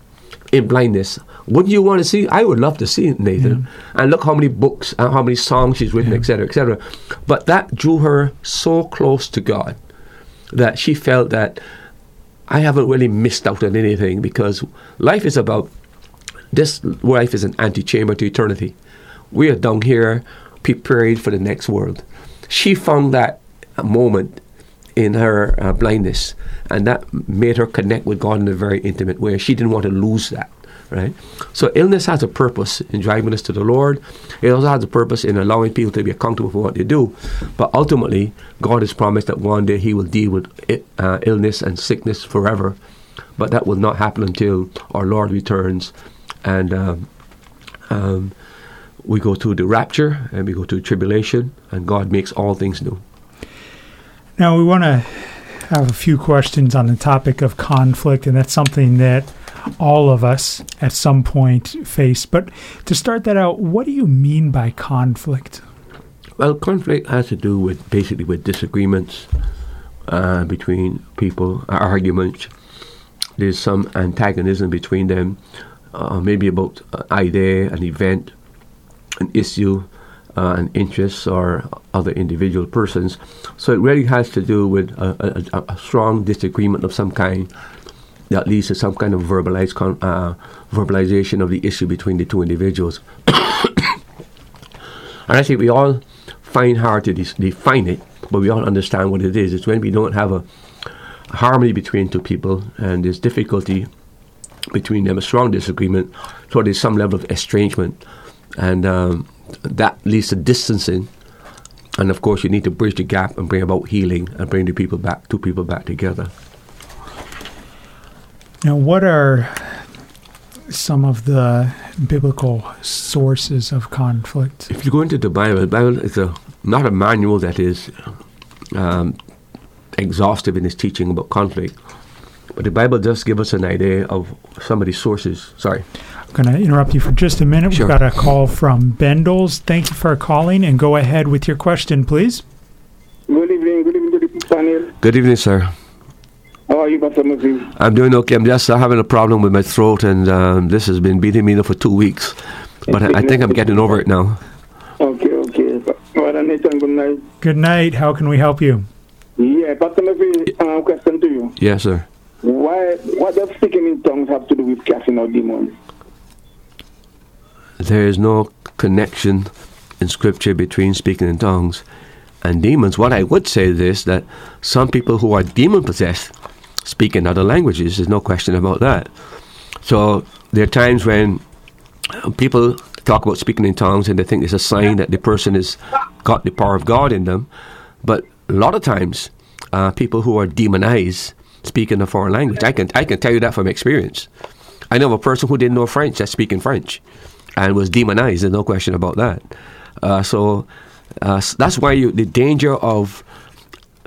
in blindness. Wouldn't you want to see? I would love to see Nathan. And look how many books and how many songs she's written, etc., etc. But that drew her so close to God that she felt that I haven't really missed out on anything because life is about this life is an antechamber to eternity. We are down here prepared for the next world. She found that moment in her uh, blindness, and that made her connect with God in a very intimate way. She didn't want to lose that. Right, so illness has a purpose in driving us to the Lord. It also has a purpose in allowing people to be accountable for what they do. But ultimately, God has promised that one day He will deal with it, uh, illness and sickness forever. But that will not happen until our Lord returns, and um, um, we go through the rapture and we go through tribulation, and God makes all things new. Now, we want to have a few questions on the topic of conflict, and that's something that all of us at some point face. But to start that out, what do you mean by conflict? Well, conflict has to do with basically with disagreements uh, between people, uh, arguments. There's some antagonism between them, uh, maybe about an idea, an event, an issue, uh, an interest, or other individual persons. So it really has to do with a, a, a strong disagreement of some kind that leads to some kind of verbalized con- uh, verbalization of the issue between the two individuals. And I think we all find hard to de- define it, but we all understand what it is. It's when we don't have a harmony between two people and there's difficulty between them, a strong disagreement, so there's some level of estrangement. And um, that leads to distancing. And of course, you need to bridge the gap and bring about healing and bring the people back, two people back together. Now, what are some of the biblical sources of conflict? If you go into the Bible, the Bible is a, not a manual that is um, exhaustive in its teaching about conflict, but the Bible does give us an idea of some of these sources. Sorry. I'm going to interrupt you for just a minute. Sure. We've got a call from Bendals. Thank you for calling, and go ahead with your question, please. Good evening, good evening to the panel. Good evening, sir. How are you, Pastor Murphy? I'm doing okay. I'm just uh, having a problem with my throat, and um, this has been beating me now for two weeks. But I, I think I'm getting over it now. Okay, okay. Brother Nathan, good night. Good night. How can we help you? Yeah, Pastor Murphy, um, question to you. Yes, sir. Why, what does speaking in tongues have to do with casting out demons? There is no connection in Scripture between speaking in tongues and demons. What I would say is this that some people who are demon possessed speak in other languages. There's no question about that. So there are times when people talk about speaking in tongues and they think it's a sign that the person has got the power of God in them. But a lot of times, uh, people who are demonized speak in a foreign language. I can I can tell you that from experience. I know of a person who didn't know French that's speaking French and was demonized. There's no question about that. Uh, so uh, that's why you, the danger of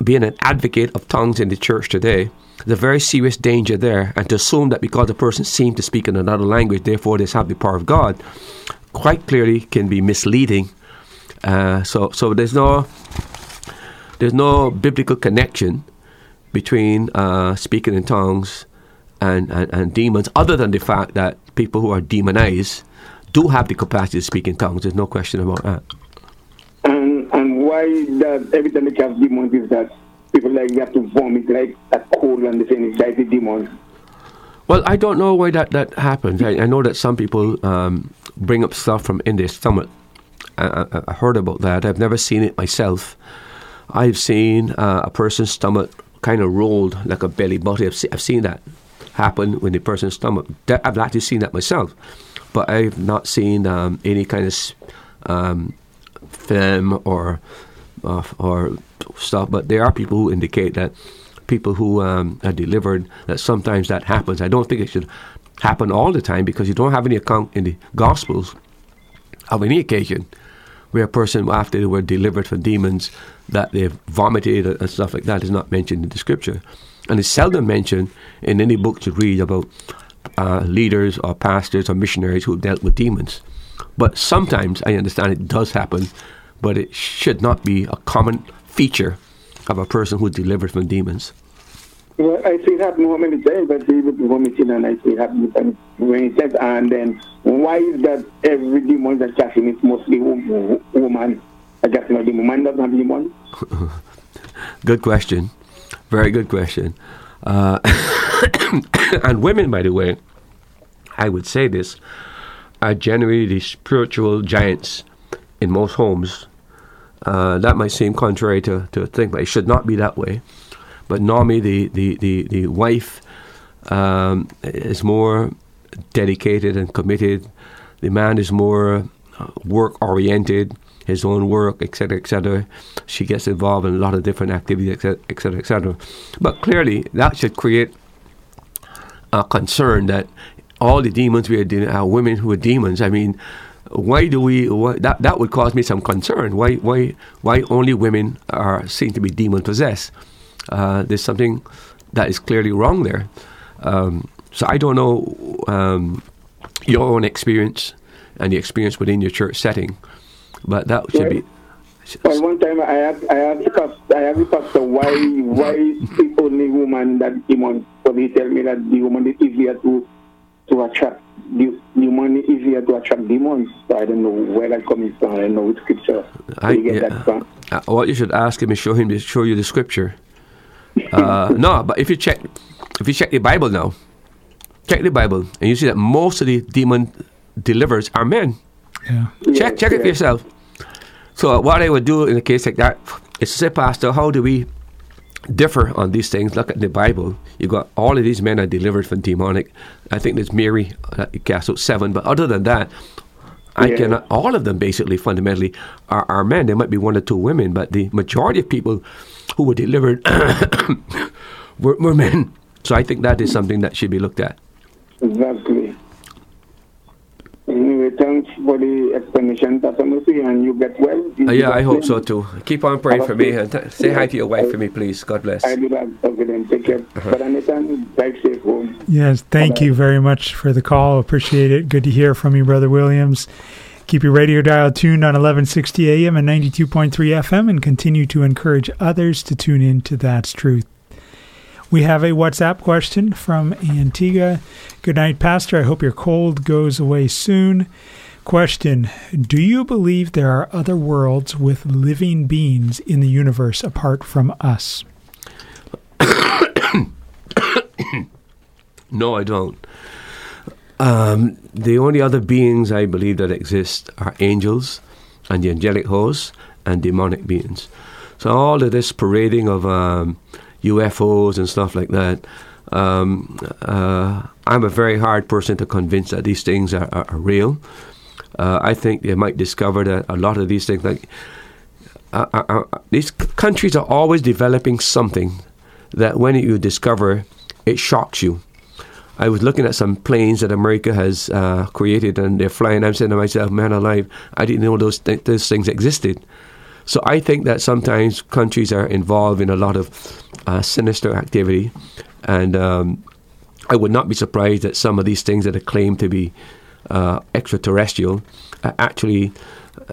being an advocate of tongues in the church today there's a very serious danger there, and to assume that because the person seems to speak in another language, therefore they have the power of God, quite clearly can be misleading. Uh, so, so there's no there's no biblical connection between uh, speaking in tongues and, and, and demons, other than the fact that people who are demonized do have the capacity to speak in tongues. There's no question about that. And and why that every time they have demons is that people like they have to vomit like a cold and they like the demons. Well, I don't know why that, that happens. I, I know that some people um, bring up stuff from in their stomach. I, I, I heard about that. I've never seen it myself. I've seen uh, a person's stomach kind of rolled like a belly button. I've, se- I've seen that happen when the person's stomach. That, I've actually seen that myself, but I've not seen um, any kind of um, film or uh, or stuff. But there are people who indicate that people who um, are delivered that sometimes that happens. I don't think it should happen all the time because you don't have any account in the Gospels of any occasion where a person after they were delivered from demons that they've vomited and stuff like that is not mentioned in the scripture. And it's seldom mentioned in any book you read about uh, leaders or pastors or missionaries who dealt with demons. But sometimes I understand it does happen, but it should not be a common feature of a person who delivered from demons. Well, I see it happen how many times, but would vomiting and I see it happen many- many times. And then why is that every demon that casting is mostly wo- woman? I guess not the woman doesn't have demon. Good question. Very good question. Uh, and women, by the way, I would say this, are generally the spiritual giants in most homes. Uh, that might seem contrary to, to think, but it should not be that way. But Nami, the, the, the, the wife um, is more dedicated and committed. The man is more work oriented, his own work, etc., etc. She gets involved in a lot of different activities, etc., etc., etc. But clearly, that should create a concern that all the demons we are dealing are women who are demons. I mean, why do we? Why, that that would cause me some concern. Why why why only women are seen to be demon possessed? Uh, there's something that is clearly wrong there. Um, so I don't know um, your own experience and the experience within your church setting, but that should be. Well, one time I asked, I asked, the pastor, I asked the pastor why why is only woman that demon? But he tell me that the woman is easier to to attract. The, the woman is easier to attract demons. So I don't know where that coming from. I don't know which scripture I- you get yeah. that from. Uh, what you should ask him is show him to show you the scripture. Uh, no, but if you check, if you check the Bible now, check the Bible, and you see that most of the demon delivers are men. Yeah. check check it for yourself. So what I would do in a case like that is to say, Pastor, how do we differ on these things? Look at the Bible. You got all of these men are delivered from demonic. I think there's Mary uh, cast seven, but other than that, I Yeah. cannot. All of them basically fundamentally are, are men. There might be one or two women, but the majority of people who were delivered were, were men. So I think that is something that should be looked at. Exactly. Anyway, thanks for the explanation, Pastor Mercy, and you get well. Uh, yeah, I hope so too. Keep on praying for me and t- say hi to your wife for me, please. God bless. I do that. Okay, then take care. Uh-huh. But Nathan, drive safe home. Yes, thank you very much for the call. Appreciate it. Good to hear from you, Brother Williams. Keep your radio dial tuned on 1160 AM and 92.3 FM and continue to encourage others to tune in to That's Truth. We have a WhatsApp question from Antigua. Good night, Pastor. I hope your cold goes away soon. Question Do you believe there are other worlds with living beings in the universe apart from us? No, I don't. Um, the only other beings I believe that exist are angels and the angelic hosts and demonic beings. So all of this parading of um, UFOs and stuff like that, um, uh, I'm a very hard person to convince that these things are, are, are real. Uh, I think they might discover that a lot of these things, like uh, uh, uh, these countries, are always developing something that when you discover, it shocks you. I was looking at some planes that America has uh, created, and they're flying. I'm saying to myself, "Man alive, I didn't know those th- those things existed." So I think that sometimes countries are involved in a lot of uh, sinister activity, And um, I would not be surprised that some of these things that are claimed to be uh, extraterrestrial are actually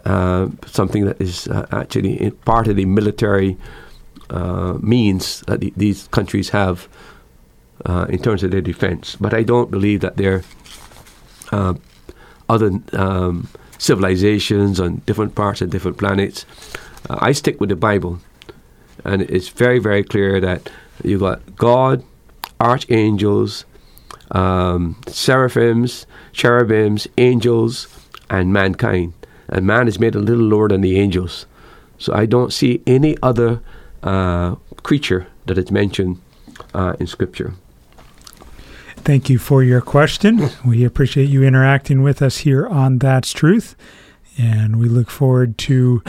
uh, something that is uh, actually part of the military uh, means that the, these countries have uh, in terms of their defense. But I don't believe that they're other um, civilizations on different parts of different planets. Uh, I stick with the Bible, and it's very, very clear that you've got God, archangels, um, seraphims, cherubims, angels, and mankind. And man is made a little lower than the angels. So I don't see any other uh, creature that is mentioned uh, in Scripture. Thank you for your question. We appreciate you interacting with us here on That's Truth. And we look forward to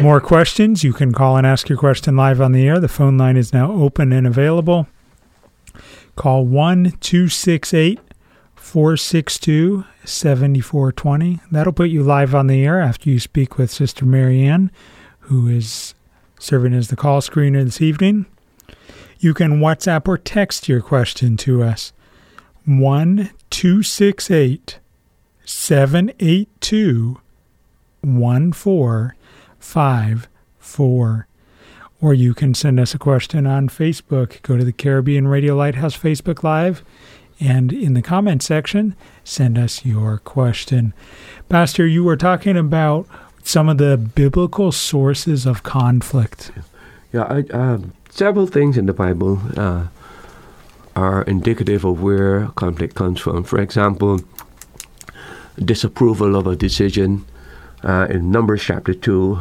more questions. You can call and ask your question live on the air. The phone line is now open and available. Call 1 268 462 7420. That'll put you live on the air after you speak with Sister Marianne, who is serving as the call screener this evening. You can WhatsApp or text your question to us. 1 268 782 1454. Or you can send us a question on Facebook. Go to the Caribbean Radio Lighthouse Facebook Live and in the comment section, send us your question. Pastor, you were talking about some of the biblical sources of conflict. Yeah, I, um, several things in the Bible uh, are indicative of where conflict comes from. For example, disapproval of a decision uh, in Numbers chapter 2.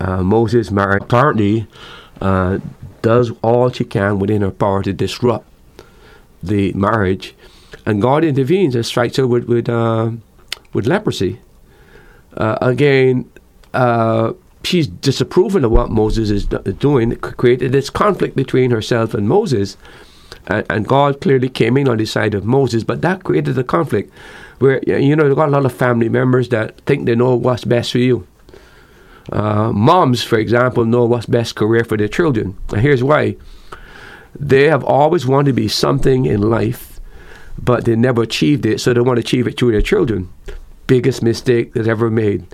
Uh, Moses Miriam, apparently uh, does all she can within her power to disrupt the marriage, and God intervenes and strikes her with with, uh, with leprosy. Uh, again, uh, she's disapproving of what Moses is doing, created this conflict between herself and Moses. And, and, God clearly came in on the side of Moses, but that created a conflict where, you know, you've got a lot of family members that think they know what's best for you. Uh, moms, for example, know what's best career for their children. And here's why they have always wanted to be something in life, but they never achieved it, so they want to achieve it through their children. Biggest mistake that's ever made.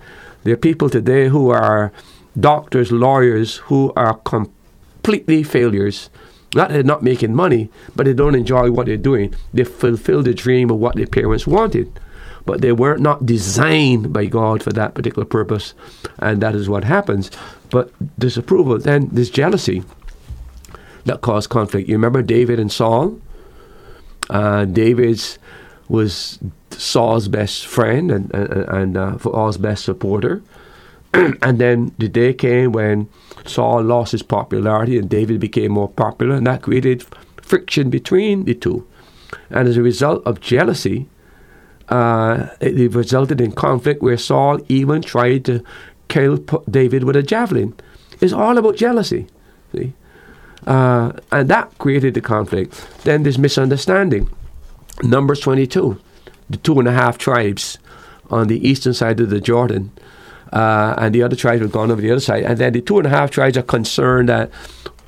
There are people today who are doctors, lawyers, who are completely failures. Not they're not making money, but they don't enjoy what they're doing. They fulfill the dream of what their parents wanted, but they were not designed by God for that particular purpose, and that is what happens. But disapproval, then this jealousy that caused conflict. You remember David and Saul? Uh, David's was Saul's best friend and and, and uh, Saul's best supporter. and then the day came when Saul lost his popularity and David became more popular, and that created friction between the two. And as a result of jealousy, uh, it, resulted in conflict where Saul even tried to kill David with a javelin. It's all about jealousy. See? Uh, and that created the conflict. Then this misunderstanding. Numbers 22, the two and a half tribes on the eastern side of the Jordan, uh, and the other tribes have gone over the other side. And then the two and a half tribes are concerned that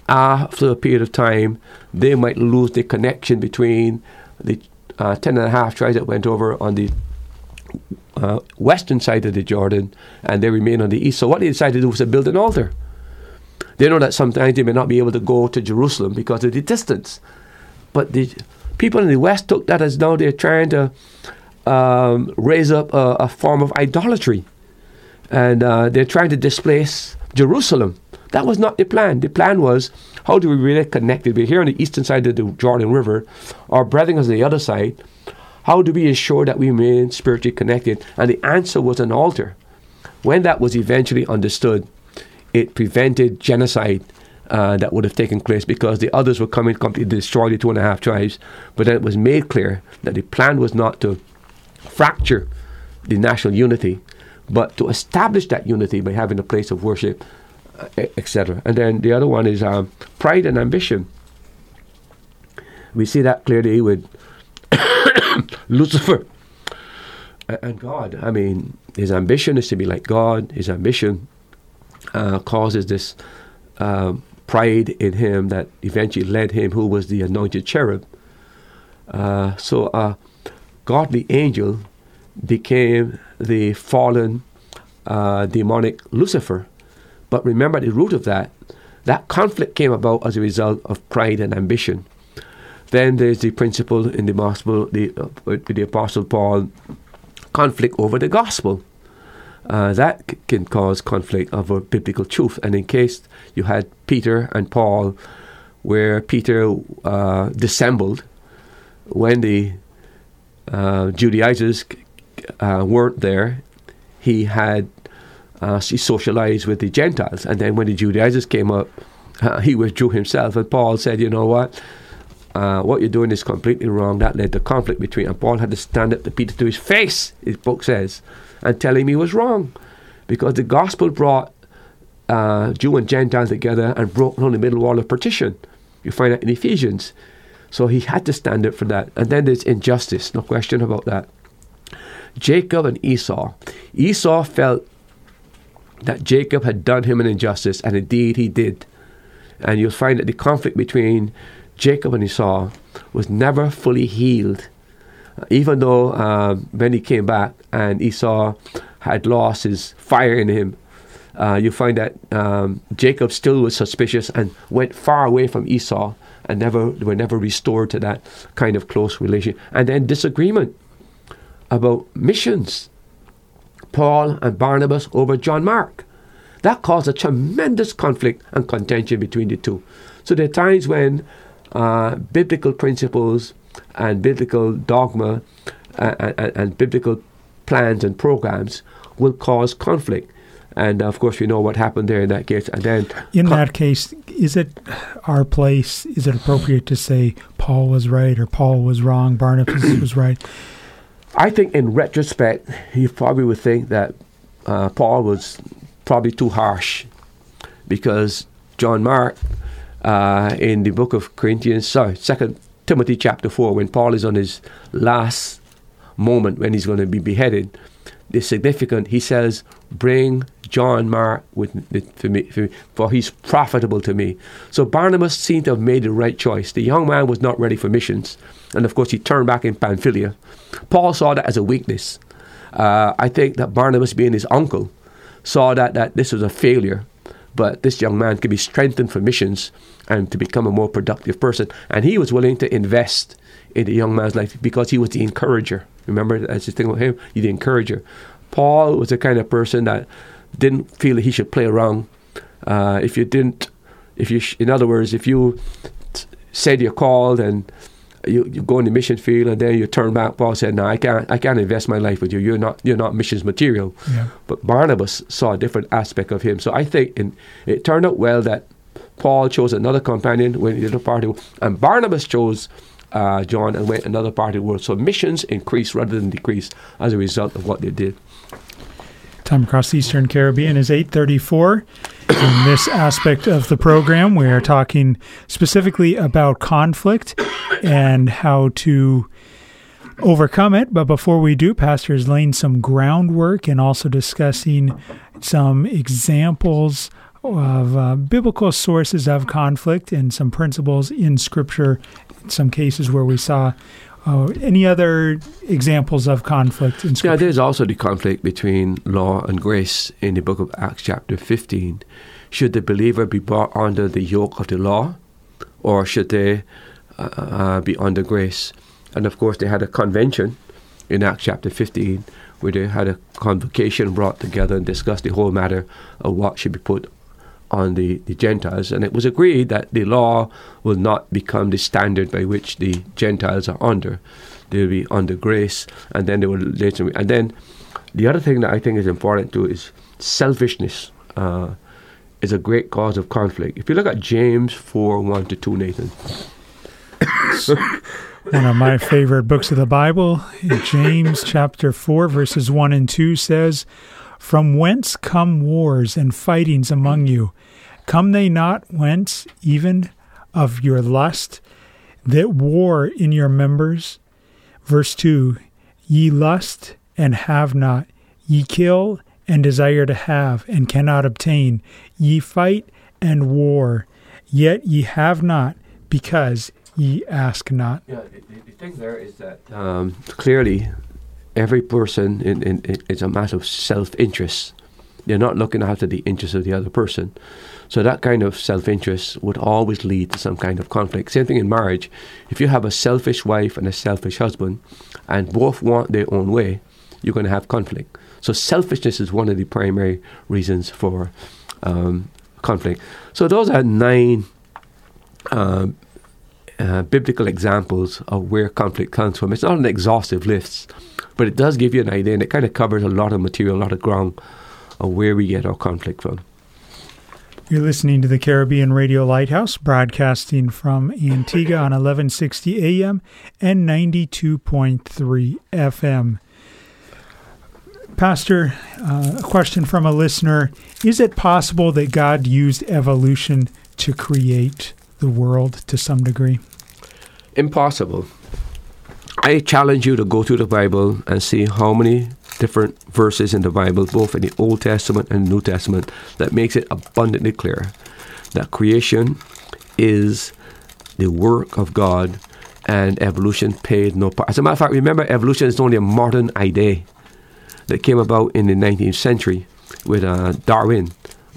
after a period of time, they might lose the connection between the uh, ten and a half tribes that went over on the uh, western side of the Jordan, and they remain on the east. So what they decided to do was to build an altar. They know that sometimes they may not be able to go to Jerusalem because of the distance. But the people in the West took that as now they're trying to um, raise up a, a, form of idolatry. And uh, they're trying to displace Jerusalem. That was not the plan. The plan was how do we really connect? We're here on the eastern side of the Jordan River. Our brethren on the other side. How do we ensure that we remain spiritually connected? And the answer was an altar. When that was eventually understood, it prevented genocide uh, that would have taken place because the others were coming to destroy the two and a half tribes. But then it was made clear that the plan was not to fracture the national unity, but to establish that unity by having a place of worship, uh, etc. And then the other one is um, pride and ambition. We see that clearly with Lucifer and God. I mean, his ambition is to be like God. His ambition uh, causes this uh, pride in him that eventually led him, who was the anointed cherub. Uh, so a godly angel became the fallen uh, demonic Lucifer. But remember the root of that. That conflict came about as a result of pride and ambition. Then there's the principle in the gospel, the, uh, the apostle Paul, conflict over the gospel. Uh, that c- can cause conflict over biblical truth. And in case you had Peter and Paul, where Peter uh, dissembled when the uh, Judaizers uh, weren't there, he had uh, he socialized with the Gentiles, and then when the Judaizers came up, uh, he withdrew himself. And Paul said, "You know what? Uh, what you're doing is completely wrong." That led to conflict between. And Paul had to stand up to Peter to his face. His book says, and tell him he was wrong, because the gospel brought uh, Jew and Gentile together and broke down the middle wall of partition. You find that in Ephesians. So he had to stand up for that. And then there's injustice, no question about that. Jacob and Esau. Esau felt that Jacob had done him an injustice, and indeed he did. And you'll find that the conflict between Jacob and Esau was never fully healed. Even though um, when he came back and Esau had lost his fire in him, uh, you find that um, Jacob still was suspicious and went far away from Esau and never were never restored to that kind of close relation. And then disagreement about missions. Paul and Barnabas over John Mark. That caused a tremendous conflict and contention between the two. So there are times when uh, biblical principles and biblical dogma uh, and, and, biblical plans and programs will cause conflict. And of course, we know what happened there in that case. And then, in con- that case, is it our place? Is it appropriate to say Paul was right or Paul was wrong, Barnabas was right? I think, in retrospect, you probably would think that uh, Paul was probably too harsh because John Mark, uh, in the book of Corinthians, sorry, Second Timothy chapter four, when Paul is on his last moment when he's going to be beheaded, is significant. He says, "Bring John Mark with for me, for, for he's profitable to me." So Barnabas seemed to have made the right choice. The young man was not ready for missions, and of course he turned back in Pamphylia. Paul saw that as a weakness. Uh, I think that Barnabas, being his uncle, saw that that this was a failure, but this young man could be strengthened for missions and to become a more productive person. And he was willing to invest in the young man's life because he was the encourager. Remember, that's the thing with him, he's the encourager. Paul was the kind of person that didn't feel that he should play around. Uh, if you didn't, if you, sh- in other words, if you t- said you're called and you, you go in the mission field and then you turn back. Paul said, "No, I can't. I can't invest my life with you. You're not. You're not missions material." Yeah. But Barnabas saw a different aspect of him. So I think in, it turned out well that Paul chose another companion when he did a party, and Barnabas chose uh, John and went another part of the world. So missions increased rather than decreased as a result of what they did. Time across the Eastern Caribbean is 834. In this aspect of the program, we are talking specifically about conflict and how to overcome it. But before we do, Pastor is laying some groundwork and also discussing some examples of uh, biblical sources of conflict and some principles in Scripture, in some cases where we saw uh, any other examples of conflict in Scripture? Yeah, there's also the conflict between law and grace in the book of Acts, chapter 15. Should the believer be brought under the yoke of the law, or should they uh, uh, be under grace? And of course, they had a convention in Acts chapter 15 where they had a convocation brought together and discussed the whole matter of what should be put on the, the Gentiles, and it was agreed that the law will not become the standard by which the Gentiles are under. They'll be under grace, and then they will later. And then the other thing that I think is important too is selfishness. Uh, is a great cause of conflict. If you look at James four one to two, Nathan. One of my favorite books of the Bible, James chapter 4, verses 1 and 2 says, From whence come wars and fightings among you? Come they not whence even of your lust that war in your members? Verse 2 Ye lust and have not, ye kill and desire to have and cannot obtain, ye fight and war, yet ye have not, because ye ask not. Yeah, the, the thing there is that um, clearly every person in, in, in, it's a matter of self-interest. They're not looking after the interests of the other person. So that kind of self-interest would always lead to some kind of conflict. Same thing in marriage. If you have a selfish wife and a selfish husband, and both want their own way, you're going to have conflict. So selfishness is one of the primary reasons for um, conflict. So those are nine uh, uh, biblical examples of where conflict comes from. It's not an exhaustive list, but it does give you an idea, and it kind of covers a lot of material, a lot of ground of where we get our conflict from. You're listening to the Caribbean Radio Lighthouse, broadcasting from Antigua on 1160 AM and 92.3 FM. Pastor, uh, a question from a listener Is it possible that God used evolution to create the world to some degree? Impossible. I challenge you to go through the Bible and see how many different verses in the Bible, both in the Old Testament and New Testament, that makes it abundantly clear that creation is the work of God and evolution paid no part. As a matter of fact, remember, evolution is only a modern idea that came about in the 19th century with uh, Darwin.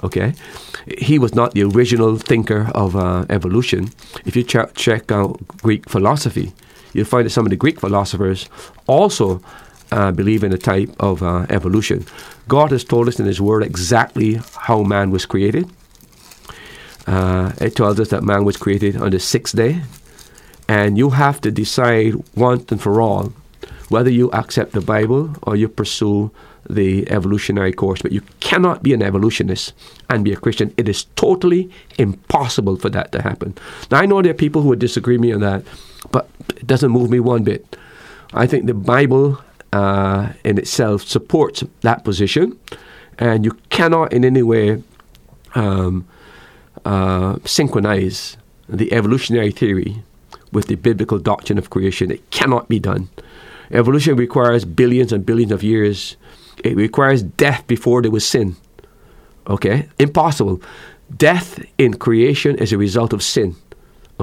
Okay, he was not the original thinker of uh, evolution. If you ch- check out Greek philosophy, you'll find that some of the Greek philosophers also uh, believe in a type of uh, evolution. God has told us in His Word exactly how man was created. Uh, it tells us that man was created on the sixth day, and you have to decide once and for all whether you accept the Bible or you pursue the evolutionary course. But you cannot be an evolutionist and be a Christian. It is totally impossible for that to happen. Now, I know there are people who would disagree with me on that, but it doesn't move me one bit. I think the Bible uh, in itself supports that position, and you cannot in any way um, uh, synchronize the evolutionary theory with the biblical doctrine of creation. It cannot be done. Evolution requires billions and billions of years. It requires death before there was sin. Okay? Impossible. Death in creation is a result of sin.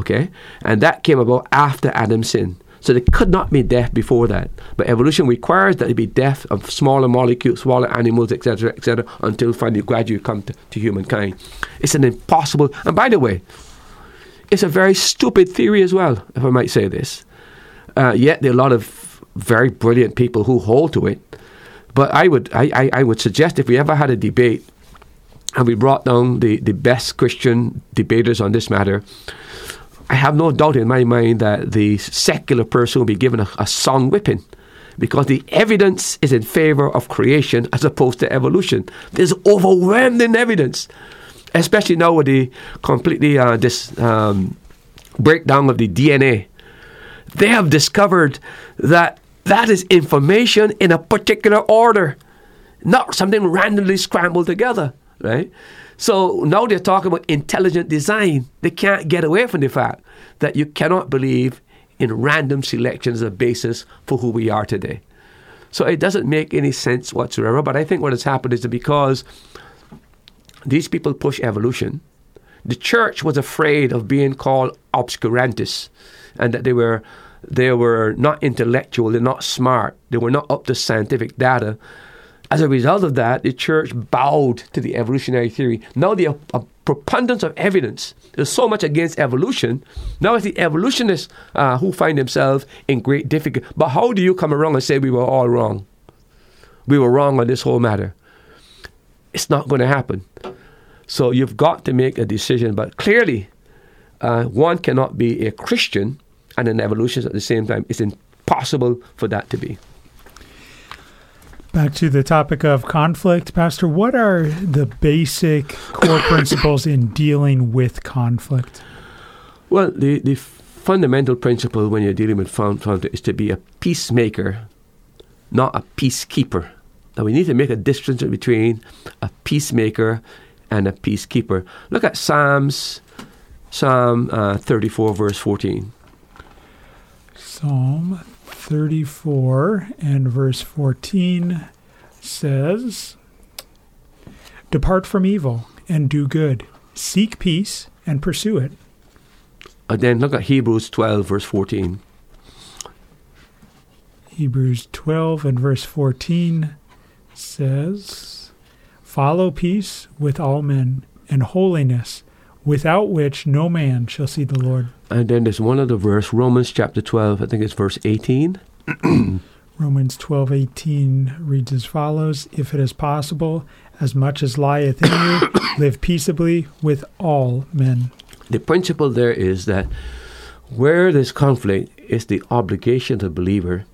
Okay? And that came about after Adam's sin. So there could not be death before that. But evolution requires that there be death of smaller molecules, smaller animals, etc., etc., until finally gradually come to, to humankind. It's an impossible. And by the way, it's a very stupid theory as well, if I might say this. Uh, yet there are a lot of very brilliant people who hold to it. But I would, I, I, I would suggest if we ever had a debate and we brought down the, the best Christian debaters on this matter, I have no doubt in my mind that the secular person will be given a, a song whipping because the evidence is in favor of creation as opposed to evolution. There's overwhelming evidence, especially now with the completely uh, this um, breakdown of the DNA. They have discovered that that is information in a particular order, not something randomly scrambled together, right? So now they're talking about intelligent design. They can't get away from the fact that you cannot believe in random selection as a basis for who we are today. So it doesn't make any sense whatsoever. But I think what has happened is that because these people push evolution, the church was afraid of being called obscurantists and that they were they were not intellectual, they're not smart, they were not up to scientific data. As a result of that, the church bowed to the evolutionary theory. Now, the a preponderance of evidence is so much against evolution. Now, it's the evolutionists uh, who find themselves in great difficulty. But how do you come around and say we were all wrong? We were wrong on this whole matter. It's not going to happen. So, you've got to make a decision. But clearly, uh, one cannot be a Christian and an evolutionist at the same time. It's impossible for that to be. Back to the topic of conflict, Pastor, what are the basic core principles in dealing with conflict? Well, the, the fundamental principle when you're dealing with conflict is to be a peacemaker, not a peacekeeper. Now, we need to make a distinction between a peacemaker and a peacekeeper. Look at Psalms, Psalm uh, 34, verse 14. Psalm 34 and verse 14 says, Depart from evil and do good, seek peace and pursue it. And then look at Hebrews 12, verse 14. Hebrews 12 and verse 14 says, Follow peace with all men and holiness, without which no man shall see the Lord. And then there's one other verse, Romans chapter 12, I think it's verse 18. Romans 12:18 reads as follows: If it is possible, as much as lieth in you, live peaceably with all men. The principle there is that where there's conflict, it's the obligation of the believer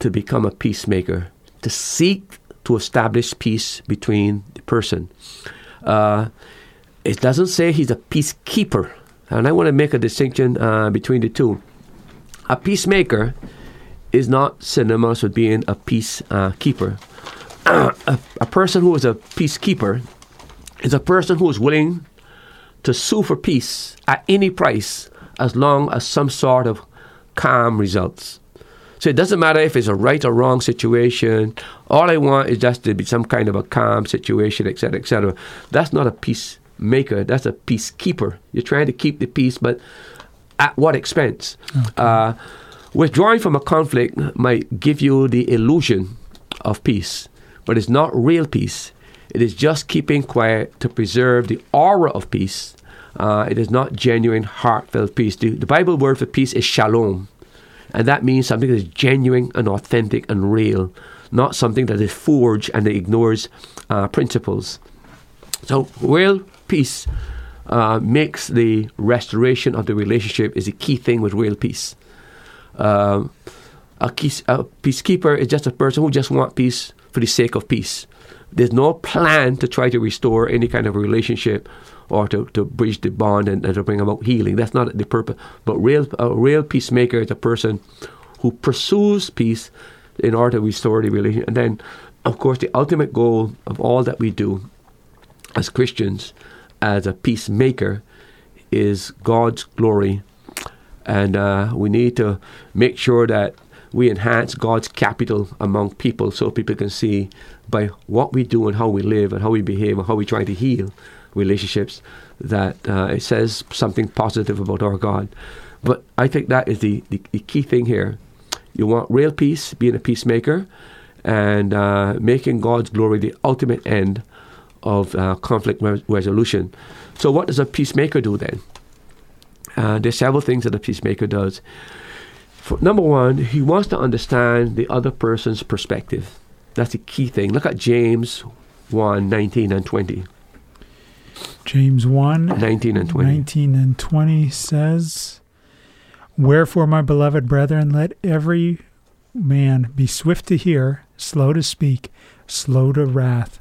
to become a peacemaker, to seek to establish peace between the person. Uh, it doesn't say he's a peacekeeper, and I want to make a distinction uh, between the two. A peacemaker is not synonymous with being a peacekeeper. Uh, a, a person who is a peacekeeper is a person who is willing to sue for peace at any price as long as some sort of calm results. So it doesn't matter if it's a right or wrong situation. All I want is just to be some kind of a calm situation, etc., etc. That's not a peacemaker. That's a peacekeeper. You're trying to keep the peace, but at what expense? Okay. Uh, withdrawing from a conflict might give you the illusion of peace, but it's not real peace. It is just keeping quiet to preserve the aura of peace. Uh, it is not genuine, heartfelt peace. The, the Bible word for peace is shalom, and that means something that is genuine and authentic and real, not something that is forged and ignores uh, principles. So, real peace uh, makes the restoration of the relationship is a key thing with real peace. Um, a, peace, a peacekeeper is just a person who just wants peace for the sake of peace. There's no plan to try to restore any kind of relationship or to, to bridge the bond and, and to bring about healing. That's not the purpose. But real a real peacemaker is a person who pursues peace in order to restore the relationship. And then, of course, the ultimate goal of all that we do as Christians, as a peacemaker, is God's glory. And uh, we need to make sure that we enhance God's capital among people so people can see by what we do and how we live and how we behave and how we try to heal relationships that uh, it says something positive about our God. But I think that is the, the, the key thing here. You want real peace, being a peacemaker, and uh, making God's glory the ultimate end of uh, conflict re- resolution. So, what does a peacemaker do then? Uh, there's several things that a peacemaker does. For, number one, he wants to understand the other person's perspective. That's the key thing. Look at James 1 19 and 20. James 1 19 and 20. 19 and 20 says, Wherefore, my beloved brethren, let every man be swift to hear, slow to speak, slow to wrath.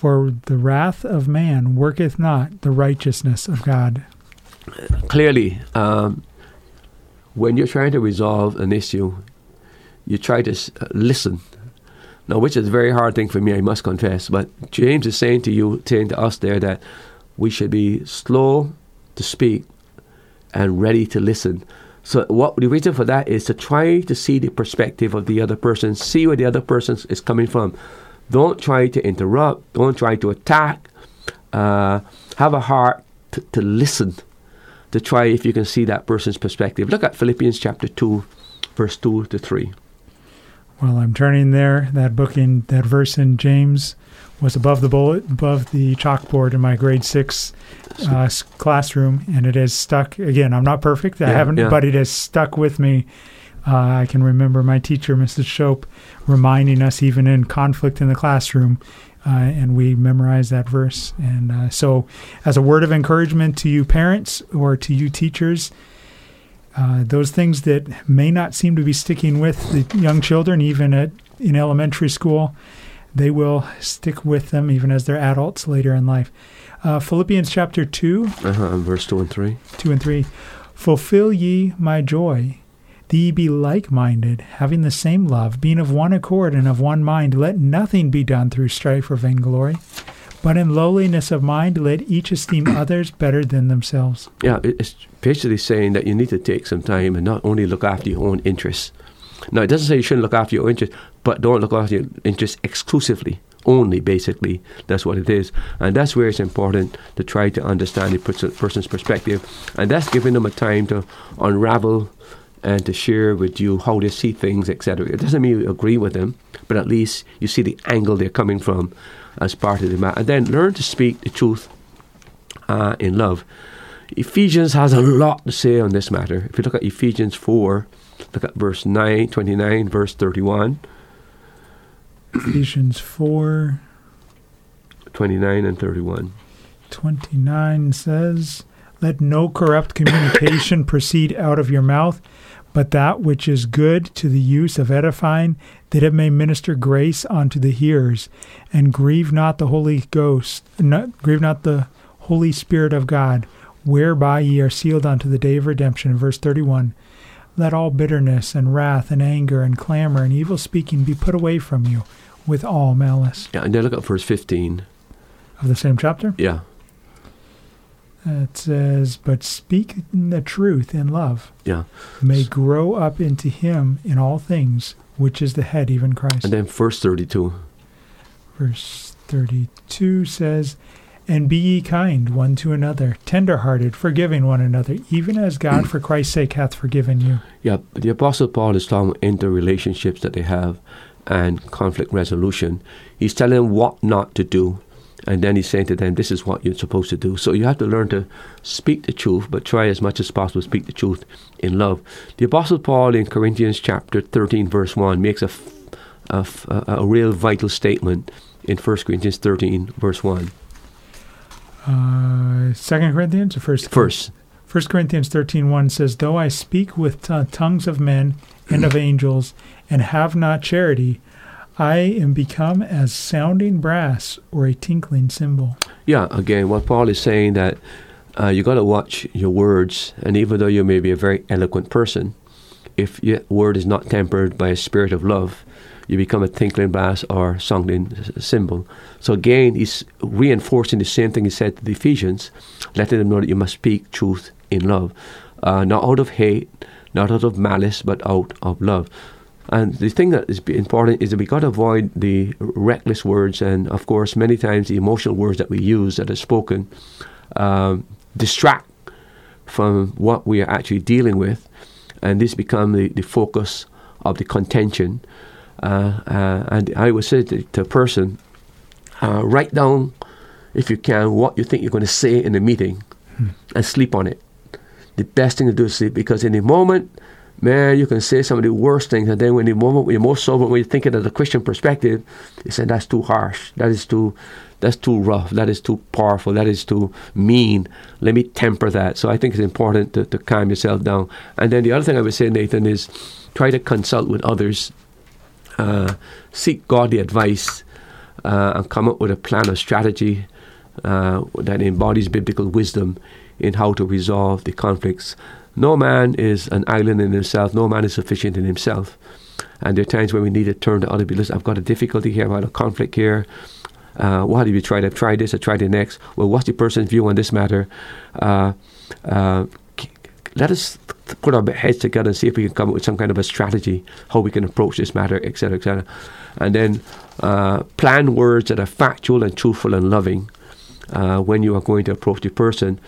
For the wrath of man worketh not the righteousness of God. Clearly, um, when you're trying to resolve an issue, you try to uh, listen. Now, which is a very hard thing for me, I must confess. But James is saying to you, saying to us there, that we should be slow to speak and ready to listen. So, what the reason for that is to try to see the perspective of the other person, see where the other person is coming from. Don't try to interrupt. Don't try to attack. Uh, have a heart to, to listen, to try if you can see that person's perspective. Look at Philippians chapter two, verse two to three. While I'm turning there, that book in that verse in James was above the bullet, above the chalkboard in my grade six uh, classroom, and it has stuck. Again, I'm not perfect. I Yeah, haven't, yeah. but it has stuck with me. Uh, I can remember my teacher, Mrs. Shope, reminding us even in conflict in the classroom, uh, and we memorized that verse. And uh, so, as a word of encouragement to you parents or to you teachers, uh, those things that may not seem to be sticking with the young children, even at in elementary school, they will stick with them even as they're adults later in life. Uh, Philippians chapter 2, Uh-huh, verse two and three. 2 and 3. Fulfill ye my joy, that ye be like minded, having the same love, being of one accord and of one mind. Let nothing be done through strife or vainglory, but in lowliness of mind let each esteem others better than themselves. Yeah, it's basically saying that you need to take some time and not only look after your own interests. Now, it doesn't say you shouldn't look after your interests, but don't look after your interests exclusively. only, basically. That's what it is. And that's where it's important to try to understand the person- person's perspective. And that's giving them a time to unravel and to share with you how they see things, etc. It doesn't mean you agree with them, but at least you see the angle they're coming from as part of the matter. And then learn to speak the truth uh, in love. Ephesians has a lot to say on this matter. If you look at Ephesians 4, look at verse 9, 29, verse 31, Ephesians 4 29 and 31. 29 says, Let no corrupt communication proceed out of your mouth, but that which is good to the use of edifying, that it may minister grace unto the hearers. And grieve not the Holy Ghost, not, grieve not the Holy Spirit of God, whereby ye are sealed unto the day of redemption. Verse 31. Let all bitterness and wrath and anger and clamor and evil speaking be put away from you with all malice. Yeah, and then look at verse 15. Of the same chapter? Yeah, It says, But speak the truth in love, yeah. may grow up into him in all things, which is the head, even Christ. And then verse 32. Verse 32 says, And be ye kind one to another, tender hearted, forgiving one another, even as God for Christ's sake hath forgiven you. Yeah, the Apostle Paul is talking about interrelationships that they have and conflict resolution. He's telling them what not to do, and then he's saying to them, "This is what you're supposed to do." So you have to learn to speak the truth, but try as much as possible to speak the truth in love. The Apostle Paul in Corinthians chapter 13, verse one, makes a a real vital statement in 1 Corinthians 13, verse one. Uh, Second Corinthians or First? First, First Corinthians thirteen one says, Though I speak with t- tongues of men and of angels, and have not charity, I am become as sounding brass or a tinkling cymbal. yeah. Again, what Paul is saying that uh, you got to watch your words, and even though you may be a very eloquent person, if your word is not tempered by a spirit of love, you become a tinkling brass or sounding cymbal. So again, he's reinforcing the same thing he said to the Ephesians, letting them know that you must speak truth in love, uh, not out of hate, not out of malice, but out of love. And the thing that is important is that we got to avoid the reckless words, and of course, many times the emotional words that we use that are spoken um, distract from what we are actually dealing with, and this become the, the focus of the contention. Uh, uh, and I would say to, to a person, uh, write down, if you can, what you think you're going to say in the meeting, and sleep on it. The best thing to do is sleep because in the moment, man, you can say some of the worst things, and then when the moment when you're most sober, when you're thinking of the Christian perspective, you say that's too harsh, that is too, that's too rough, that is too powerful, that is too mean. Let me temper that. So I think it's important to, to calm yourself down. And then the other thing I would say, Nathan, is try to consult with others, uh, seek godly advice, uh, and come up with a plan or strategy uh, that embodies biblical wisdom in how to resolve the conflicts. No man is an island in himself. No man is sufficient in himself. And there are times when we need to turn to other people. Listen, I've got a difficulty here. I've got a conflict here. Uh, what have you tried? I've tried this. I tried the next. Well, what's the person's view on this matter? Uh, uh, let us put our heads together and see if we can come up with some kind of a strategy how we can approach this matter, etc., etc. And then uh, plan words that are factual and truthful and loving uh, when you are going to approach the person.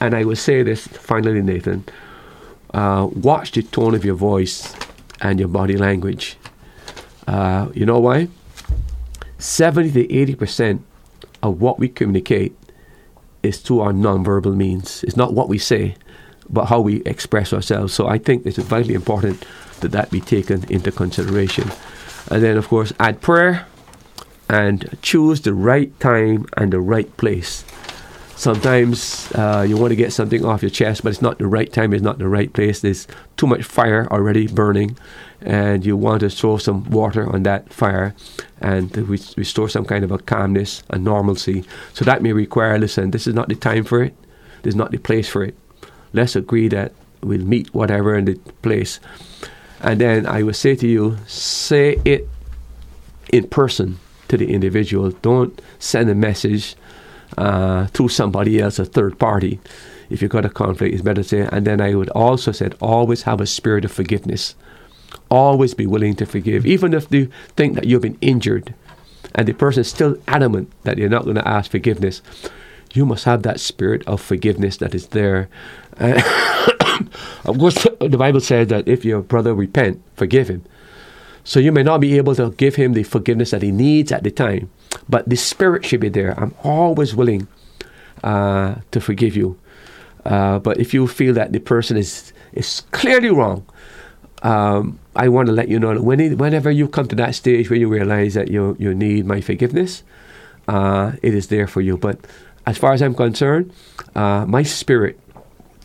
And I will say this finally, Nathan. Uh, watch the tone of your voice and your body language. Uh, you know why? 70 to 80 percent of what we communicate is through our nonverbal means. It's not what we say, but how we express ourselves. So I think it's vitally important that that be taken into consideration. And then, of course, add prayer and choose the right time and the right place. Sometimes uh, you want to get something off your chest, but it's not the right time, it's not the right place. There's too much fire already burning, and you want to throw some water on that fire and re- restore some kind of a calmness, a normalcy. So that may require listen, this is not the time for it, this is not the place for it. Let's agree that we'll meet whatever in the place. And then I will say to you, say it in person to the individual. Don't send a message uh, through somebody else, a third party. If you've got a conflict, it's better to say. And then I would also said, always have a spirit of forgiveness. Always be willing to forgive, even if you think that you've been injured and the person is still adamant that you're not going to ask forgiveness, you must have that spirit of forgiveness that is there. Uh, of course, the Bible says that if your brother repent, forgive him. So you may not be able to give him the forgiveness that he needs at the time, but the spirit should be there. I'm always willing uh, to forgive you. Uh, but if you feel that the person is is clearly wrong, um, I want to let you know that when whenever you come to that stage where you realize that you you need my forgiveness, uh, it is there for you. But as far as I'm concerned, uh, my spirit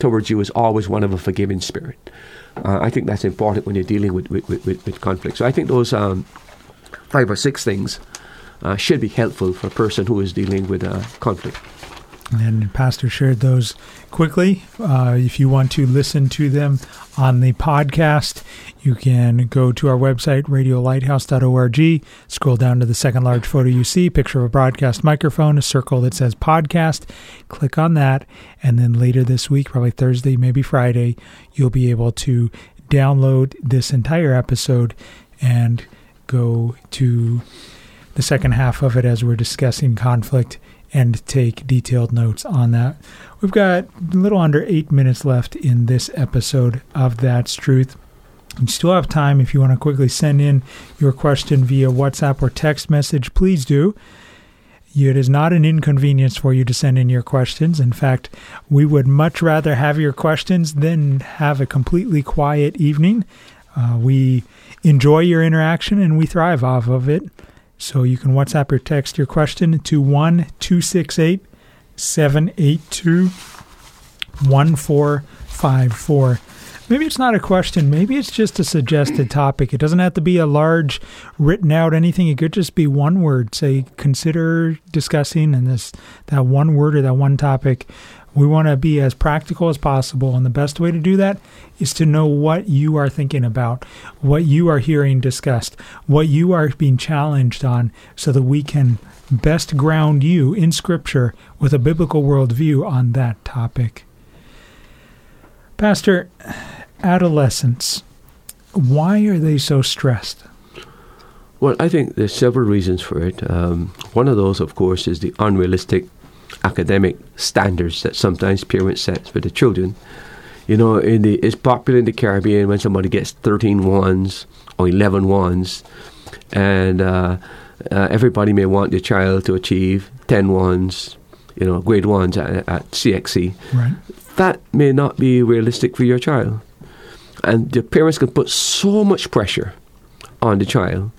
towards you is always one of a forgiving spirit. Uh, I think that's important when you're dealing with with, with, with conflict. So I think those um, five or six things uh, should be helpful for a person who is dealing with uh, conflict. And Pastor shared those quickly. Uh, if you want to listen to them on the podcast, you can go to our website, radiolighthouse.org, scroll down to the second large photo you see, picture of a broadcast microphone, a circle that says podcast. Click on that. And then later this week, probably Thursday, maybe Friday, you'll be able to download this entire episode and go to the second half of it as we're discussing conflict and take detailed notes on that. We've got a little under eight minutes left in this episode of That's Truth. You still have time if you want to quickly send in your question via WhatsApp or text message, please do. It is not an inconvenience for you to send in your questions. In fact, we would much rather have your questions than have a completely quiet evening. Uh, we enjoy your interaction and we thrive off of it. So you can WhatsApp or text your question to 1 268 782 1454. Maybe it's not a question. Maybe it's just a suggested topic. It doesn't have to be a large, written out anything. It could just be one word. Say, consider discussing, and this that one word or that one topic. We want to be as practical as possible, and the best way to do that is to know what you are thinking about, what you are hearing discussed, what you are being challenged on, so that we can best ground you in Scripture with a biblical worldview on that topic. Pastor, adolescents, why are they so stressed? Well, I think there's several reasons for it. Um, one of those, of course, is the unrealistic academic standards that sometimes parents set for the children. You know, in the it's popular in the Caribbean when somebody gets 13 ones or 11 ones, and uh, uh, everybody may want their child to achieve 10 ones, you know, grade ones at, at CXC. Right. That may not be realistic for your child. And the parents can put so much pressure on the child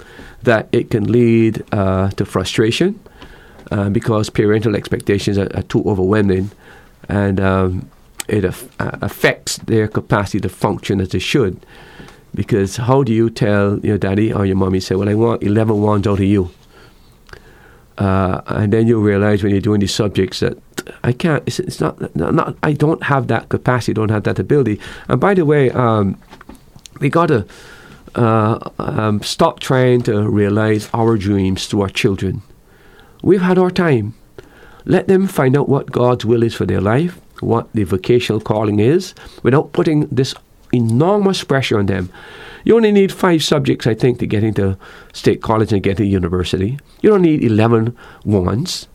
that it can lead uh, to frustration uh, because parental expectations are, are, too overwhelming and um, it af- uh, affects their capacity to function as they should. Because how do you tell your daddy or your mommy, say, Well, I want 11 ones out of you? Uh, and then you realize when you're doing these subjects that I can't. It's, it's not, not, not. I don't have that capacity. Don't have that ability. And by the way, um, we gotta uh, um, stop trying to realize our dreams to our children. We've had our time. Let them find out what God's will is for their life, what the vocational calling is, without putting this enormous pressure on them. You only need five subjects, I think, to get into state college and get to university. You don't need 11 ones.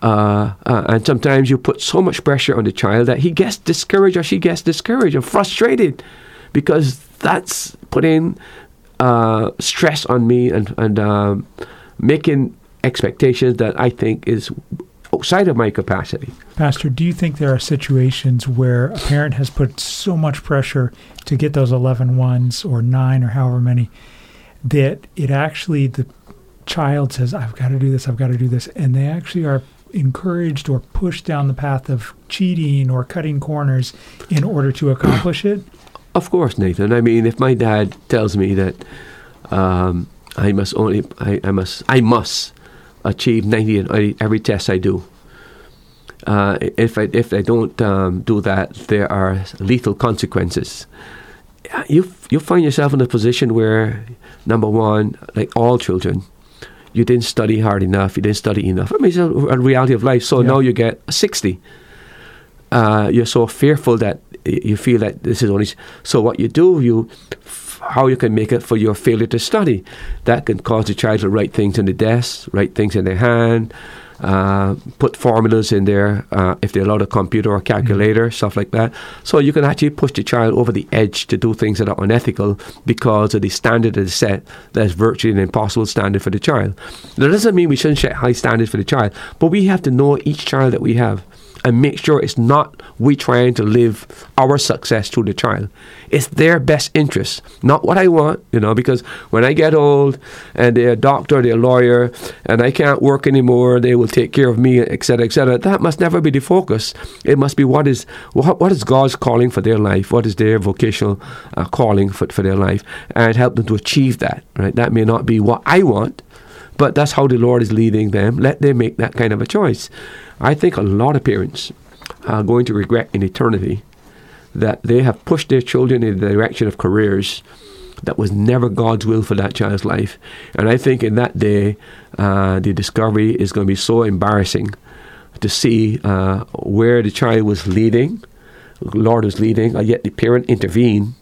Uh, uh, and sometimes you put so much pressure on the child that he gets discouraged or she gets discouraged and frustrated because that's putting uh, stress on me and, and um, making expectations that I think is outside of my capacity. Pastor, do you think there are situations where a parent has put so much pressure to get those 11 ones or nine or however many that it actually, the child says, I've got to do this, I've got to do this, and they actually are encouraged or pushed down the path of cheating or cutting corners in order to accomplish it? Of course, Nathan. I mean, if my dad tells me that um, I must only, I, I must, I must achieve 90 in every test I do. Uh, if I if I don't um, do that, there are lethal consequences. You you find yourself in a position where number one, like all children, you didn't study hard enough. You didn't study enough. I mean, it's a, a reality of life. So yeah. now you get sixty. Uh, you're so fearful that you feel that this is only so what you do you how you can make it for your failure to study that can cause the child to write things in the desk write things in their hand uh, put formulas in there uh, if they allow a computer or calculator, mm-hmm. stuff like that. So you can actually push the child over the edge to do things that are unethical because of the standard that is set that's virtually an impossible standard for the child. That doesn't mean we shouldn't set high standards for the child, but we have to know each child that we have and make sure it's not we trying to live our success through the child. It's their best interest, not what I want, you know, because when I get old and they're a doctor, they're a lawyer, and I can't work anymore, they will take care of me, etc., etc. That must never be the focus. It must be what is what, what is God's calling for their life, what is their vocational uh, calling for, for their life, and help them to achieve that, right? That may not be what I want, but that's how the Lord is leading them. Let them make that kind of a choice. I think a lot of parents are going to regret in eternity that they have pushed their children in the direction of careers that was never God's will for that child's life. And I think in that day, uh, the discovery is going to be so embarrassing to see uh, where the child was leading, Lord was leading, and yet the parent intervened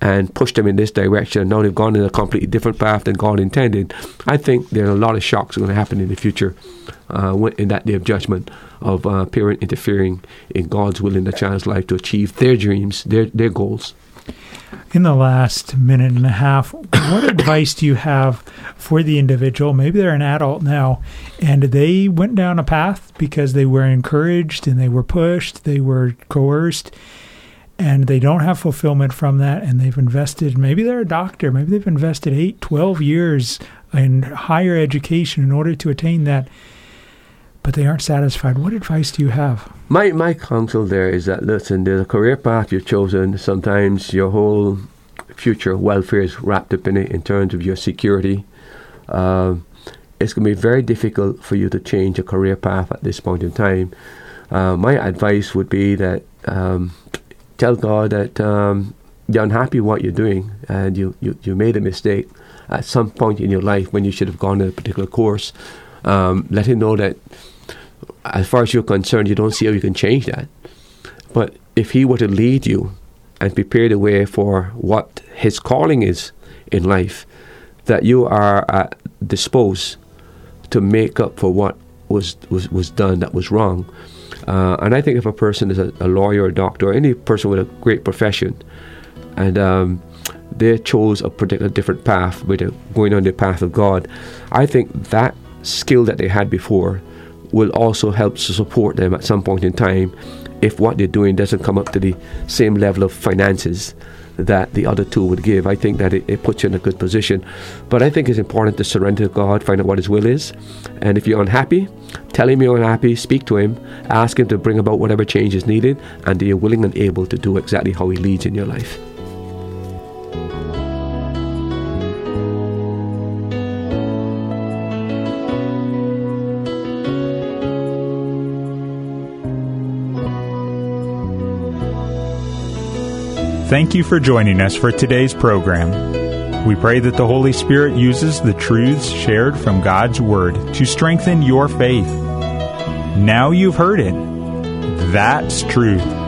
and pushed them in this direction. and Now they've gone in a completely different path than God intended. I think there are a lot of shocks going to happen in the future uh, in that day of judgment of uh, parent interfering in God's will in the child's life to achieve their dreams, their their goals. In the last minute and a half, what advice do you have for the individual? Maybe they're an adult now and they went down a path because they were encouraged and they were pushed, they were coerced and they don't have fulfillment from that and they've invested maybe they're a doctor maybe they've invested 8 12 years in higher education in order to attain that but they aren't satisfied. What advice do you have? My my counsel there is that listen there's a career path you've chosen. Sometimes your whole future welfare is wrapped up in it in terms of your security. Uh, it's going to be very difficult for you to change a career path at this point in time. Uh, my advice would be that um, tell God that um, you're unhappy with what you're doing and you, you, you made a mistake at some point in your life when you should have gone a particular course. Um, let Him know that as far as you're concerned, you don't see how you can change that. But if He were to lead you and prepare the way for what His calling is in life, that you are uh, disposed to make up for what was, was, was done that was wrong. Uh, and I think if a person is a, a, lawyer, a doctor, or any person with a great profession, and um, they chose a particular different path, with going on the path of God, I think that skill that they had before will also help to support them at some point in time if what they're doing doesn't come up to the same level of finances that the other two would give. I think that it, it, puts you in a good position. But I think it's important to surrender to God, find out what His will is. And if you're unhappy, tell Him you're unhappy, speak to Him, ask Him to bring about whatever change is needed, and you're willing and able to do exactly how He leads in your life. Thank you for joining us for today's program. We pray that the Holy Spirit uses the truths shared from God's Word to strengthen your faith. Now you've heard it. That's truth.